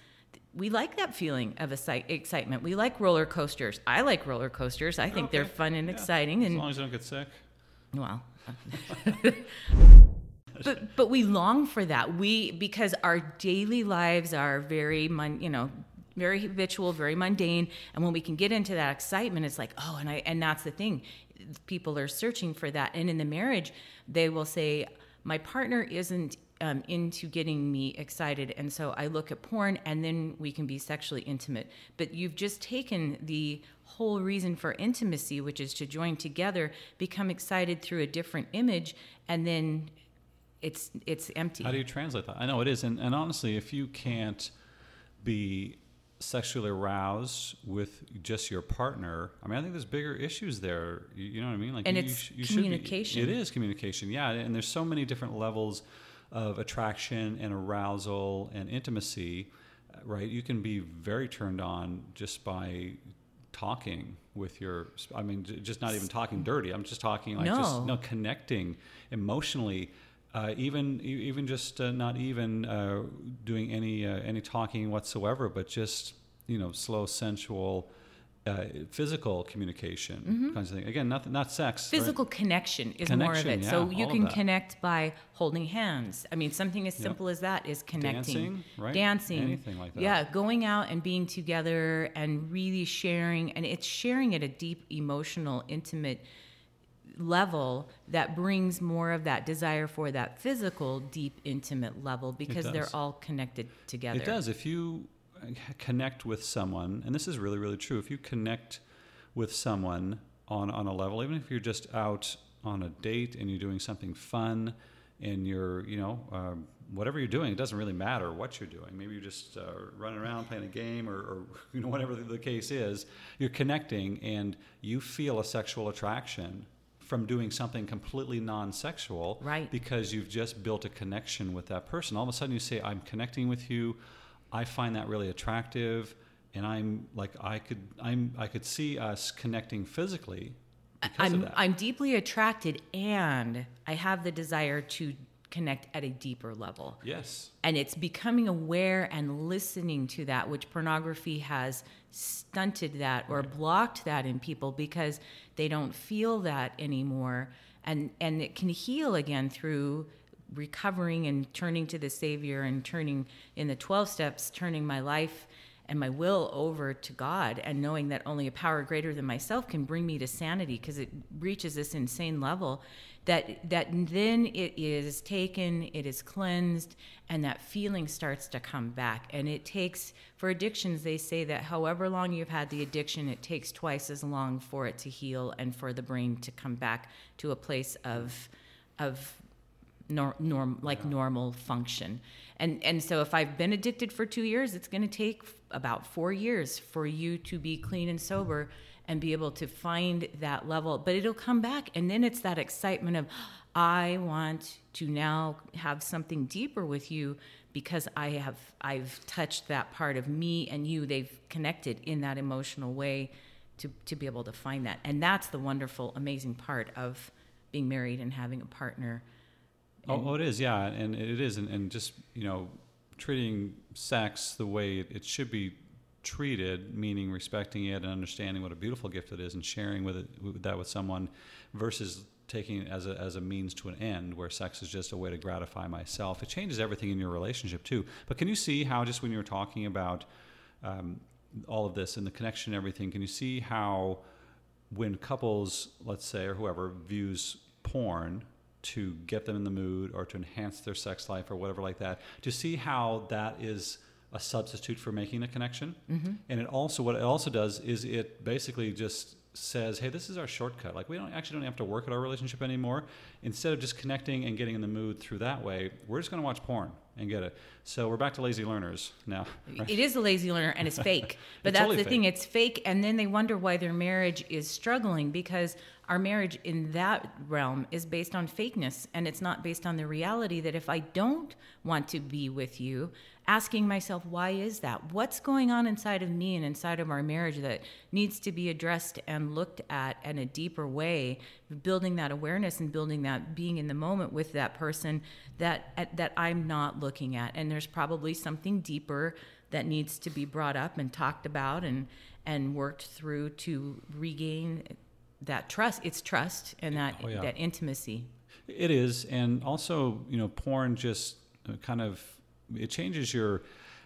we like that feeling of excitement. We like roller coasters. I like roller coasters. I think okay. they're fun and yeah. exciting. And as long as you don't get sick. Well, but but we long for that. We because our daily lives are very you know very habitual, very mundane, and when we can get into that excitement, it's like oh, and I and that's the thing. People are searching for that, and in the marriage, they will say, "My partner isn't um, into getting me excited. And so I look at porn and then we can be sexually intimate. But you've just taken the whole reason for intimacy, which is to join together, become excited through a different image, and then it's it's empty. How do you translate that? I know it is, and, and honestly, if you can't be sexually aroused with just your partner, I mean, I think there's bigger issues there. You, you know what I mean? Like, and you, it's you, communication. Be, it is communication, yeah. And there's so many different levels of attraction and arousal and intimacy, right? You can be very turned on just by talking with your i mean just not even talking dirty i'm just talking like no. just no connecting emotionally uh, even even just uh, not even uh, doing any uh, any talking whatsoever, but just you know slow, sensual uh, physical communication kinds of thing. Again, not not sex. right? Mm-hmm. Physical connection is more of Connection, it. so you can connect by holding hands. I mean, something as simple as that is connecting. Dancing, right? Dancing. Anything like that. Yeah, going out and being together and really sharing. And it's sharing at a deep, emotional, intimate level that brings more of that desire for that physical, deep, intimate level because they're all connected together. It does. If you uh, connect with someone, and this is really, really true, if you connect with someone on, on a level, even if you're just out on a date and you're doing something fun and you're, you know, um, whatever you're doing, it doesn't really matter what you're doing. Maybe you're just uh, running around playing a game or, or you know, whatever the, the case is, you're connecting and you feel a sexual attraction from doing something completely non-sexual Right. because you've just built a connection with that person. All of a sudden, you say, "I'm connecting with you. I find that really attractive, and I'm like, I could, I'm, I could see us connecting physically I'm. I'm deeply attracted and I have the desire to connect at a deeper level. yes, And it's becoming aware and listening to that, which pornography has stunted that or blocked that in people because they don't feel that anymore. And, and it can heal again through recovering and turning to the Savior and turning in the 12 steps, turning my life and my will over to God and knowing that only a power greater than myself can bring me to sanity because it reaches this insane level that that then it is taken it is cleansed and that feeling starts to come back. And it takes for addictions they say that however long you've had the addiction it takes twice as long for it to heal and for the brain to come back to a place of of nor, norm like normal function and and so if i've been addicted for two years it's going to take about four years for you to be clean and sober and be able to find that level. But it'll come back and then it's that excitement of i want to now have something deeper with you because i have i've touched that part of me and you. They've connected in that emotional way to to be able to find that. And that's the wonderful amazing part of being married and having a partner oh, oh, it is, yeah, and it is, and, and just you know, treating sex the way it, should be treated, meaning respecting it and understanding what a beautiful gift it is, and sharing with it with that with someone, versus taking it as a as a means to an end, where sex is just a way to gratify myself. It changes everything in your relationship too. But can you see how just when you were talking about um, all of this and the connection and everything, can you see how when couples, let's say, or whoever views porn to get them in the mood or to enhance their sex life or whatever like that, to see how that is a substitute for making a connection. Mm-hmm. And it also, what it also does is it basically just says, hey, this is our shortcut. Like we don't actually don't have to work at our relationship anymore. Instead of just connecting and getting in the mood through that way, we're just going to watch porn and get it. So we're back to lazy learners now. right? It is a lazy learner and it's fake. But It's that's totally the thing, it's fake. And then they wonder why their marriage is struggling because our marriage in that realm is based on fakeness and it's not based on the reality that if I don't want to be with you, asking myself, why is that? What's going on inside of me and inside of our marriage that needs to be addressed and looked at in a deeper way? Building that awareness and building that being in the moment with that person that that I'm not looking at. And there's probably something deeper that needs to be brought up and talked about and and worked through to regain that trust. It's trust and that Oh, yeah. that intimacy. It is, and also, you know, porn just uh, kind of it changes your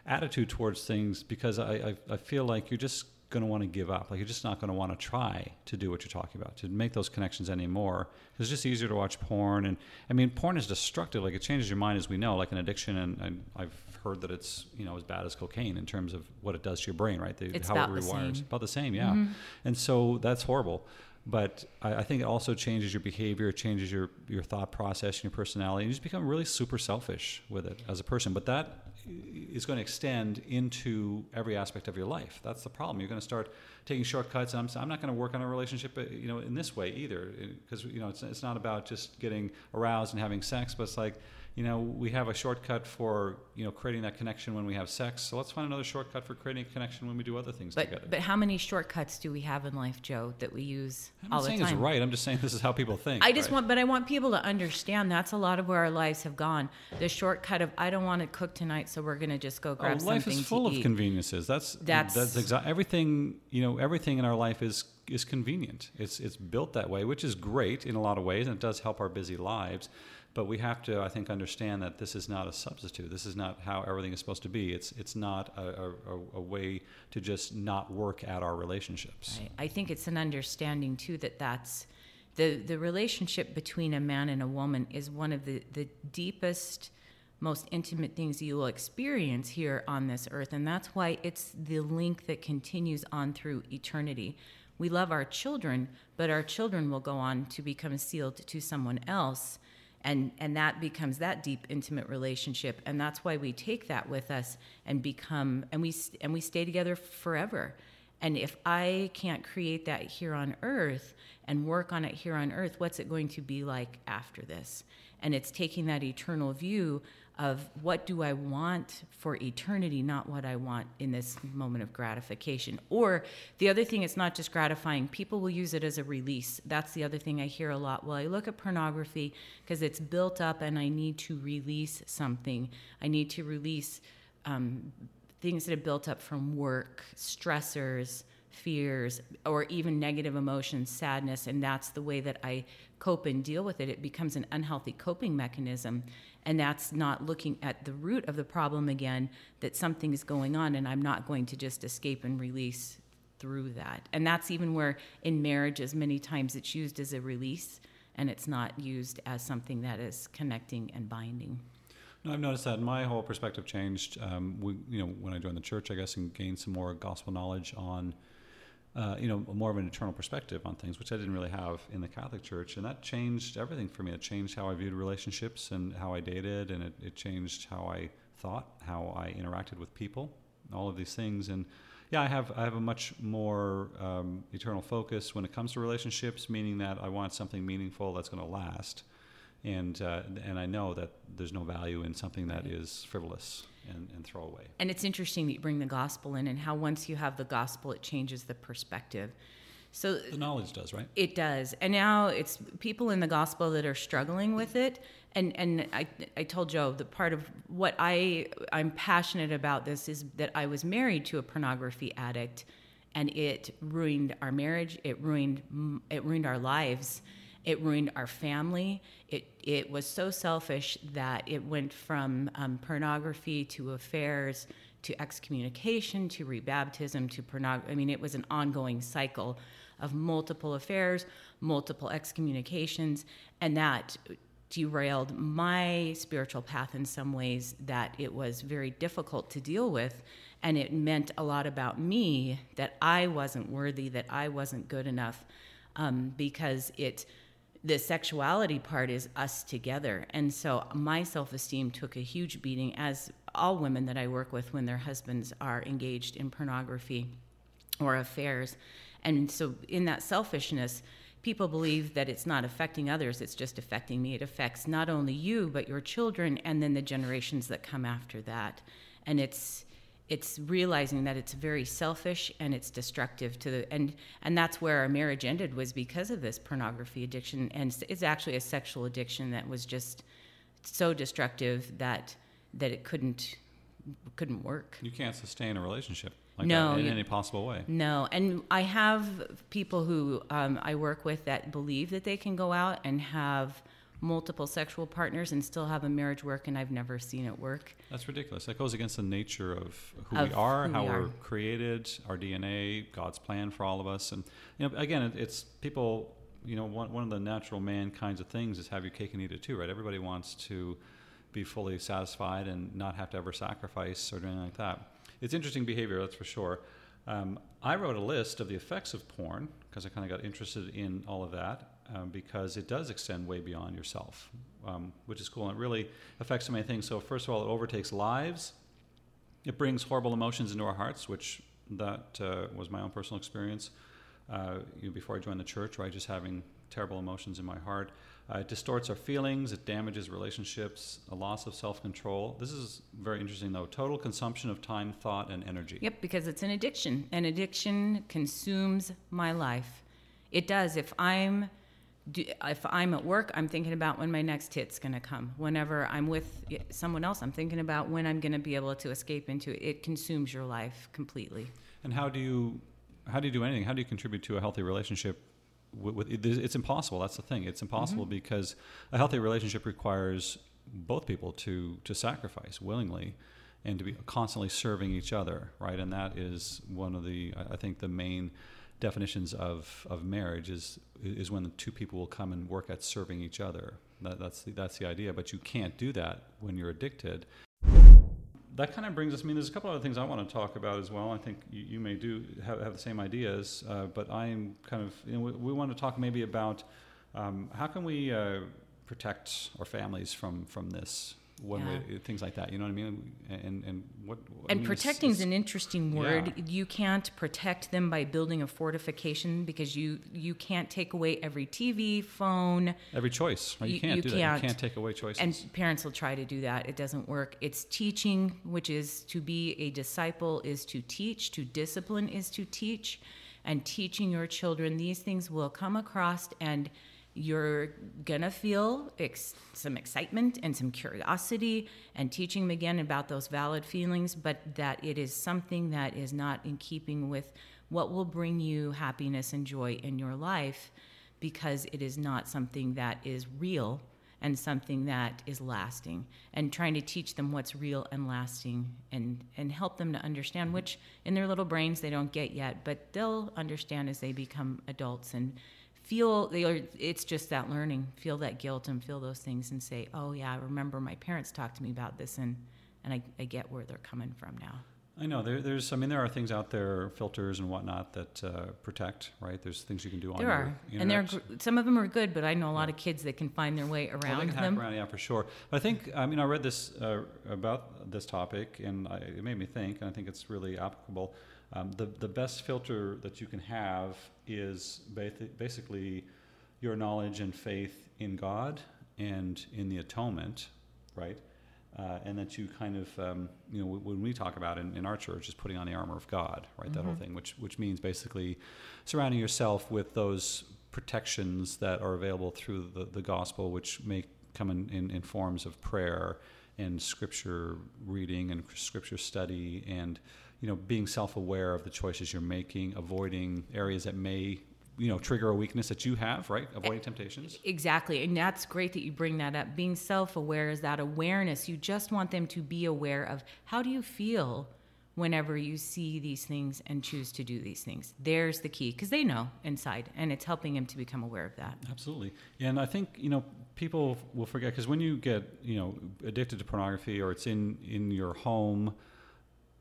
attitude towards things because I I, I feel like you're just going to want to give up. Like you're just not going to want to try to do what you're talking about to make those connections anymore. It's just easier to watch porn, and I mean, porn is destructive. Like it changes your mind, as we know, like an addiction, and, and I've heard that it's you know as bad as cocaine in terms of what it does to your brain, right? The, It's how about it the rewires. same. About the same, yeah. And so that's horrible. But I, I think it also changes your behavior, changes your, your thought process and your personality. And you just become really super selfish with it as a person. But that is going to extend into every aspect of your life. That's the problem. You're going to start taking shortcuts. I'm, I'm not going to work on a relationship, uh, you know, in this way either, because you know it's, it's not about just getting aroused and having sex, but it's like you know, we have a shortcut for, you know, creating that connection when we have sex. So let's find another shortcut for creating a connection when we do other things together. But but how many shortcuts do we have in life, Joe, that we use I'm all the saying it's right. I'm just saying this is how people think. I just right? want, but I want people to understand that's a lot of where our lives have gone. The shortcut of I don't want to cook tonight, so we're going to just go grab oh, life something Life is full of eat. conveniences. That's That's- that's exactly everything. You know, know everything in our life is is convenient. It's it's built that way, which is great in a lot of ways, and it does help our busy lives. But we have to, I think, understand that this is not a substitute. This is not how everything is supposed to be. It's it's not a, a, a way to just not work at our relationships. Right. I think it's an understanding too that that's the the relationship between a man and a woman is one of the the deepest most intimate things you will experience here on this earth and that's why it's the link that continues on through eternity. We love our children but our children will go on to become sealed to someone else and and that becomes that deep intimate relationship and that's why we take that with us and become and we and we stay together forever. And if i can't create that here on earth and work on it here on earth what's it going to be like after this? And it's taking that eternal view of what do I want for eternity, not what I want in this moment of gratification. Or the other thing, it's not just gratifying. People will use it as a release. That's the other thing I hear a lot. Well, I look at pornography because it's built up and I need to release something. I need to release um, things that have built up from work, stressors, fears, or even negative emotions, sadness, and that's the way that I cope and deal with it. It becomes an unhealthy coping mechanism and that's not looking at the root of the problem again that something is going on and i'm not going to just escape and release through that and that's even where in marriages many times it's used as a release and it's not used as something that is connecting and binding no, I've noticed that my whole perspective changed. Um, we, you know, when I joined the church, I guess, and gained some more gospel knowledge on uh, you know, more of an eternal perspective on things, which I didn't really have in the Catholic Church, and that changed everything for me. It changed how I viewed relationships and how I dated, and it, it changed how I thought, how I interacted with people, all of these things. And yeah, I have I have a much more um, eternal focus when it comes to relationships, meaning that I want something meaningful that's going to last, and uh, and I know that there's no value in something that is frivolous and, and throw away. And it's interesting that you bring the gospel in and how once you have the gospel, it changes the perspective. So the knowledge does, right? It does. And now it's people in the gospel that are struggling with it. And and I I told Joe the part of what I I'm passionate about this is that I was married to a pornography addict and it ruined our marriage, it ruined it ruined our lives. It ruined our family. It, it was so selfish that it went from um, pornography to affairs to excommunication to rebaptism to pornography. I mean, it was an ongoing cycle of multiple affairs, multiple excommunications, and that derailed my spiritual path in some ways that it was very difficult to deal with. And it meant a lot about me that I wasn't worthy, that I wasn't good enough, um, because it the sexuality part is us together. And so my self esteem took a huge beating, as all women that I work with when their husbands are engaged in pornography or affairs. And so, in that selfishness, people believe that it's not affecting others, it's just affecting me. It affects not only you, but your children and then the generations that come after that. And it's it's realizing that it's very selfish and it's destructive to the and and that's where our marriage ended was because of this pornography addiction and it's actually a sexual addiction that was just so destructive that that it couldn't couldn't work. You can't sustain a relationship like no, that in you, any possible way. No, and I have people who um, I work with that believe that they can go out and have multiple sexual partners and still have a marriage work, and I've never seen it work. That's ridiculous. That goes against the nature of who of we are, who how we are. we're created, our DNA, God's plan for all of us. And you know, again, it's people. You know, one one of the natural man kinds of things is have your cake and eat it too, right? Everybody wants to be fully satisfied and not have to ever sacrifice or anything like that. It's interesting behavior, that's for sure. Um, I wrote a list of the effects of porn because I kind of got interested in all of that um, because it does extend way beyond yourself, um, which is cool. And it really affects so many things. So, first of all, it overtakes lives. It brings horrible emotions into our hearts, which that uh, was my own personal experience uh, you know, before I joined the church, right? Just having terrible emotions in my heart. Uh, it distorts our feelings, it damages relationships, a loss of self control. This is very interesting, though. Total consumption of time, thought, and energy. Yep, because it's an addiction. An addiction consumes my life. It does. If I'm do, if I'm at work, I'm thinking about when my next hit's going to come. Whenever I'm with someone else, I'm thinking about when I'm going to be able to escape into it. It consumes your life completely. And how do you how do you do anything? How do you contribute to a healthy relationship? With, with it's impossible. That's the thing. It's impossible mm-hmm. because a healthy relationship requires both people to to sacrifice willingly and to be constantly serving each other, right? And that is one of the I think the main definitions of, of marriage is is when the two people will come and work at serving each other. That, that's the, that's the idea. But you can't do that when you're addicted. That kind of brings us. I mean, there's a couple other things I want to talk about as well. I think you, you may do have, have the same ideas, uh, but I am kind of. You know, we, we, want to talk maybe about um, how can we uh, protect our families from from this one yeah. way, things like that. You know what I mean? And and what and I mean, protecting is an interesting word. Yeah. You can't protect them by building a fortification because you you can't take away every TV, phone, every choice. Right? You, you can't you do can't. that. You can't take away choices. And parents will try to do that. It doesn't work. It's teaching, which is to be a disciple, is to teach. To discipline is to teach, and teaching your children these things will come across and you're gonna feel ex- some excitement and some curiosity and teaching them again about those valid feelings but that it is something that is not in keeping with what will bring you happiness and joy in your life because it is not something that is real and something that is lasting. And trying to teach them what's real and lasting and and help them to understand which in their little brains they don't get yet but they'll understand as they become adults and feel it's just that learning. Feel that guilt and feel those things and say oh yeah i remember my parents talked to me about this and and i, I get where they're coming from now. I know there, there's i mean there are things out there filters and whatnot that uh, protect right? There's things you can do on there are and there some of them are good but i know a lot yeah. of kids that can find their way around well, them. around, yeah for sure. But i think i mean i read this uh, about this topic and I, it made me think and i think it's really applicable um, the, the best filter that you can have is basically your knowledge and faith in God and in the atonement, right? Uh, and that you kind of, um, you know, when we talk about in, in our church, is putting on the armor of God, right? Mm-hmm. That whole mm-hmm. thing, which which means basically surrounding yourself with those protections that are available through the, the gospel, which may come in, in, in forms of prayer and scripture reading and scripture study and you know, being self-aware of the choices you're making, avoiding areas that may you know trigger a weakness that you have right? Avoiding temptations. Exactly and that's great that you bring that up. Being self-aware is that awareness. You just want them to be aware of how do you feel whenever you see these things and choose to do these things? There's the key because they know inside and it's helping them to become aware of that. Absolutely and i think you know people will forget because when you get you know addicted to pornography or it's in in your home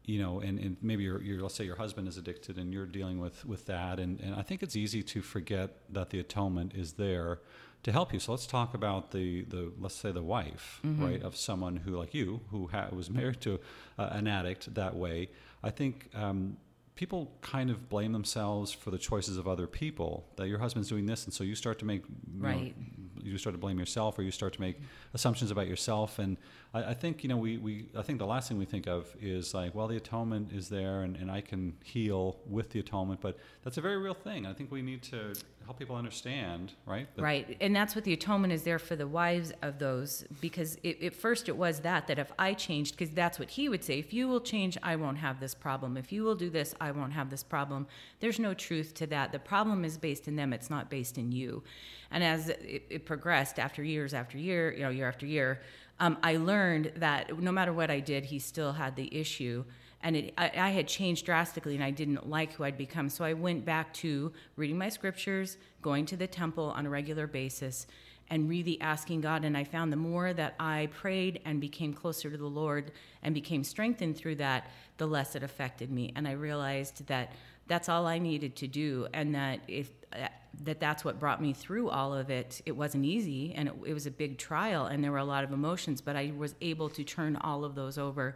you know, and, and maybe your, your, let's say your husband is addicted and you're dealing with, with that. And, and I think it's easy to forget that the atonement is there to help you. So let's talk about the, the let's say the wife, mm-hmm. right, of someone who, like you, who ha- was married to uh, an addict that way. I think um, people kind of blame themselves for the choices of other people that your husband's doing this and so you start to make right know, you start to blame yourself or you start to make assumptions about yourself and I, I, think you know we, we I think the last thing we think of is like well the atonement is there and, and I can heal with the atonement but that's a very real thing. I think we need to help people understand right? That right. And that's what the atonement is there for the wives of those because it, at first it was that that if I changed because that's what he would say if you will change I won't have this problem. If you will do this I won't have this problem. There's no truth to that. The problem is based in them it's not based in you. And as it, it progressed after years after year, you know, year after year, um, I learned that no matter what I did, he still had the issue. And it, I, I, had changed drastically, and I didn't like who I'd become. So I went back to reading my scriptures, going to the temple on a regular basis, and really asking God. And I found the more that I prayed and became closer to the Lord and became strengthened through that, the less it affected me. And I realized that that's all I needed to do, and that if that that's what brought me through all of it. It wasn't easy, and it, it was a big trial, and there were a lot of emotions. But I was able to turn all of those over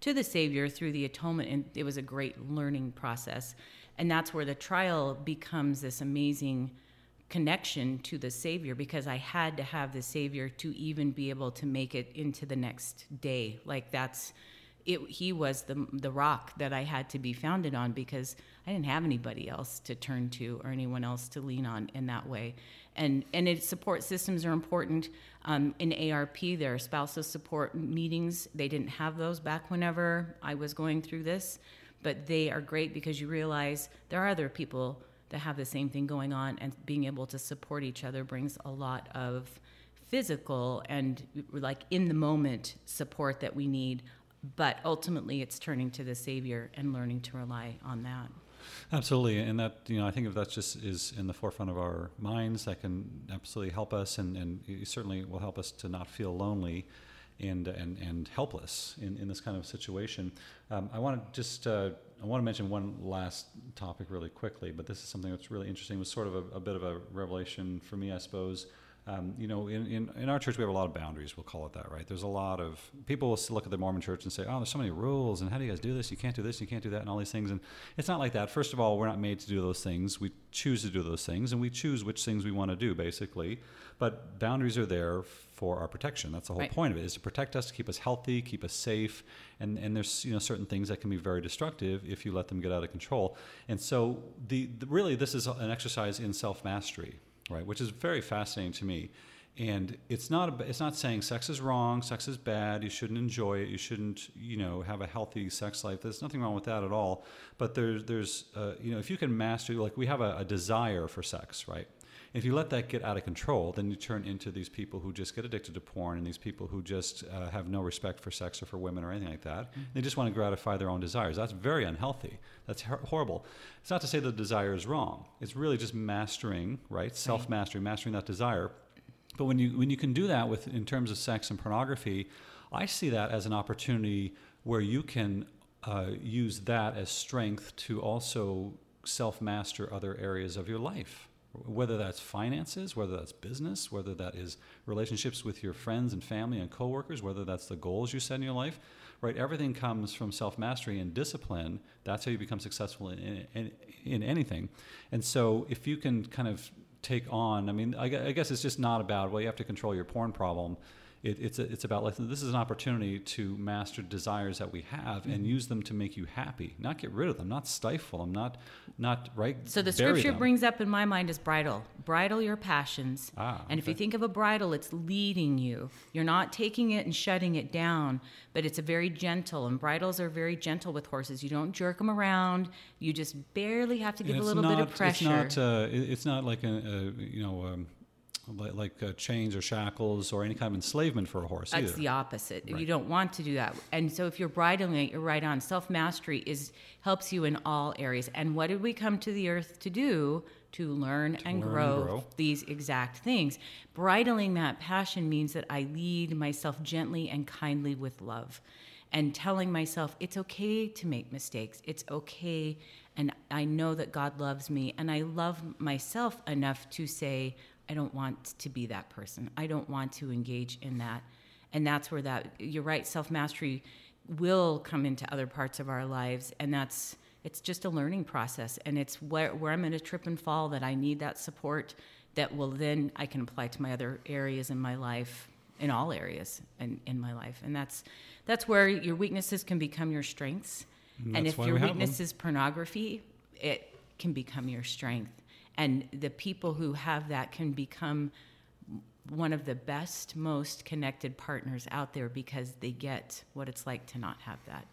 to the Savior through the atonement, and it was a great learning process. And that's where the trial becomes this amazing connection to the Savior because I had to have the Savior to even be able to make it into the next day. Like that's it, he was the the rock that I had to be founded on because I didn't have anybody else to turn to or anyone else to lean on in that way. And and its support systems are important. Um, in ARP, there are spousal support meetings. They didn't have those back whenever I was going through this, but they are great because you realize there are other people that have the same thing going on, and being able to support each other brings a lot of physical and like in the moment support that we need. But ultimately, it's turning to the Savior and learning to rely on that. Absolutely, and that you know, I think if that just is in the forefront of our minds, that can absolutely help us, and and certainly will help us to not feel lonely and and and helpless in, in this kind of situation. Um, I want to just uh, I want to mention one last topic really quickly, but this is something that's really interesting. It was sort of a, a bit of a revelation for me, I suppose. Um, you know, in, in, in, our church, we have a lot of boundaries, we'll call it that, right? There's a lot of people will look at the Mormon church and say, oh, there's so many rules, and how do you guys do this? You can't do this, you can't do that, and all these things. And it's not like that. First of all, we're not made to do those things. We choose to do those things, and we choose which things we want to do, basically. But boundaries are there for our protection. That's the whole right. point of it, is to protect us, to keep us healthy, keep us safe. And, and there's you know certain things that can be very destructive if you let them get out of control. And so the, the really this is an exercise in self mastery, right? Which is very fascinating to me. And it's not it's not saying sex is wrong sex is bad you shouldn't enjoy it you shouldn't you know have a healthy sex life. There's nothing wrong with that at all. But there's there's uh, you know if you can master like we have a, a, desire for sex right if you let that get out of control then you turn into these people who just get addicted to porn and these people who just uh, have no respect for sex or for women or anything like that. Mm-hmm. they just want to gratify their own desires. That's very unhealthy. That's her- horrible. It's not to say the desire is wrong. It's really just mastering right? Self-mastery mastering that desire. But when you when you can do that with in terms of sex and pornography, I see that as an opportunity where you can uh, use that as strength to also self master other areas of your life, whether that's finances, whether that's business, whether that is relationships with your friends and family and coworkers, whether that's the goals you set in your life. Right, everything comes from self mastery and discipline. That's how you become successful in, in, in anything. And so, if you can kind of take on. I mean, I, I, guess it's just not about well, you have to control your porn problem. It, it's a, it's about like this is an opportunity to master desires that we have and mm-hmm. use them to make you happy, not get rid of them, not stifle them, not not right. So the scripture them. brings up in my mind is bridle, bridle your passions. Ah, and okay. if you think of a bridle, it's leading you. You're not taking it and shutting it down, but it's a very gentle. And bridles are very gentle with horses. You don't jerk them around. You just barely have to give a little not, bit of pressure. It's not. Uh, it's not like a, a you know. Um, like uh, chains or shackles or any kind of enslavement for a horse. That's either. the opposite. Right. You don't want to do that. And so if you're bridling it, you're right on. Self mastery is helps you in all areas. And what did we come to the earth to do? To learn, to and, learn grow and, grow these exact things. Bridling that passion means that I lead myself gently and kindly with love. And telling myself it's okay to make mistakes. It's okay. And I know that God loves me. And I love myself enough to say, I don't want to be that person. I don't want to engage in that. And that's where that, you're right, self mastery will come into other parts of our lives. And that's, it's just a learning process. And it's where, where I'm going to trip and fall that I need that support that will then I can apply to my other areas in my life, in all areas in, in my life. And that's, that's where your weaknesses can become your strengths. And, and if your weakness is pornography, it can become your strength and the people who have that can become one of the best most connected partners out there because they get what it's like to not have that.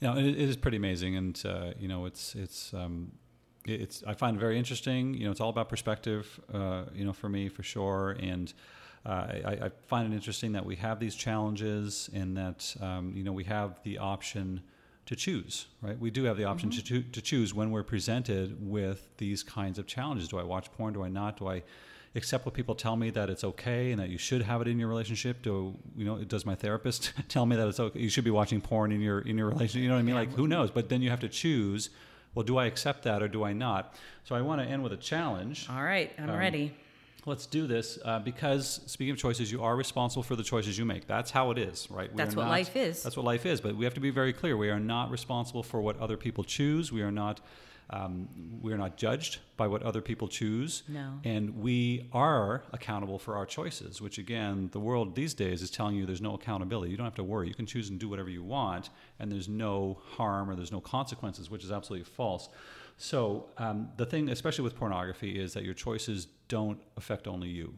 Know, it, it is pretty amazing. And uh, you know it's it's um, it's I find it very interesting. You know it's all about perspective uh, you know for me for sure. And uh, I, I, find it interesting that we have these challenges and that um, you know we have the option to choose, right? We do have the option mm-hmm. to, to choose when we're presented with these kinds of challenges. Do I watch porn? Do I not? Do I accept what people tell me that it's okay and that you should have it in your relationship? Do you know? Does my therapist tell me that it's okay? You should be watching porn in your in your relationship. You know what I mean? Like who knows? But then you have to choose. Well, do I accept that or do I not? So I want to end with a challenge. All right, I'm um, ready let's do this uh, because speaking of choices you are responsible for the choices you make. That's how it is right? We that's what not, life is. That's what life is but we have to be very clear. We are not responsible for what other people choose. We are not um, we are not judged by what other people choose no. and we are accountable for our choices which again the world these days is telling you there's no accountability you don't have to worry you can choose and do whatever you want and there's no harm or there's no consequences which is absolutely false so um, the thing, especially with pornography, is that your choices don't affect only you.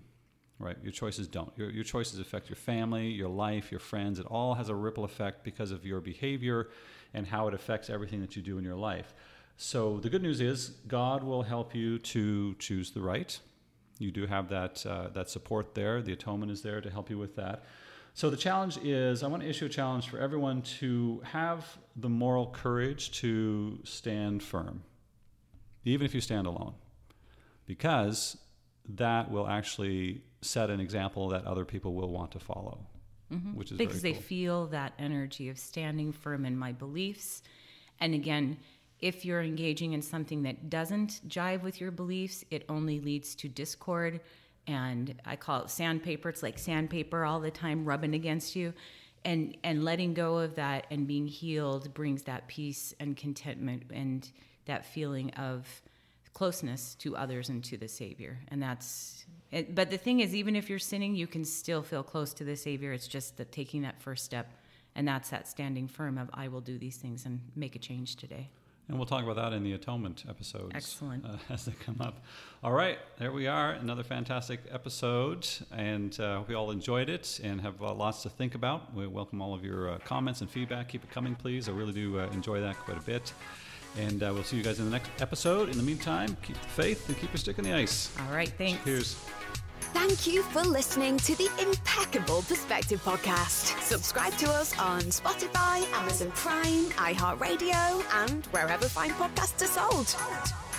right? Your choices don't. Your, your choices affect your family, your life, your friends. It all has a ripple effect because of your behavior and how it affects everything that you do in your life. So the good news is God will help you to choose the right. You do have that uh, that support there. The atonement is there to help you with that. So the challenge is I want to issue a challenge for everyone to have the moral courage to stand firm, even if you stand alone, because that will actually set an example that other people will want to follow, mm-hmm. which is because cool. they feel that energy of standing firm in my beliefs. And again, if you're engaging in something that doesn't jive with your beliefs, it only leads to discord. And I call it sandpaper. It's like sandpaper all the time rubbing against you. And, and letting go of that and being healed brings that peace and contentment and that feeling of closeness to others and to the Savior. And that's it, but the thing is, even if you're sinning, you can still feel close to the Savior. It's just that taking that first step, and that's that standing firm of I will do these things and make a change today. And we'll talk about that in the atonement episodes. Excellent. Uh, as they come up. All right, there we are. Another fantastic episode. And uh, hope you all enjoyed it and have uh, lots to think about. We welcome all of your uh, comments and feedback. Keep it coming, please. I really do uh, enjoy that quite a bit. And uh, we'll see you guys in the next episode. In the meantime, keep the faith and keep your stick in the ice. All right, thanks. Cheers. Thank you for listening to the Impeccable Perspective podcast. Subscribe to us on Spotify, Amazon Prime, iHeartRadio, and wherever fine podcasts are sold.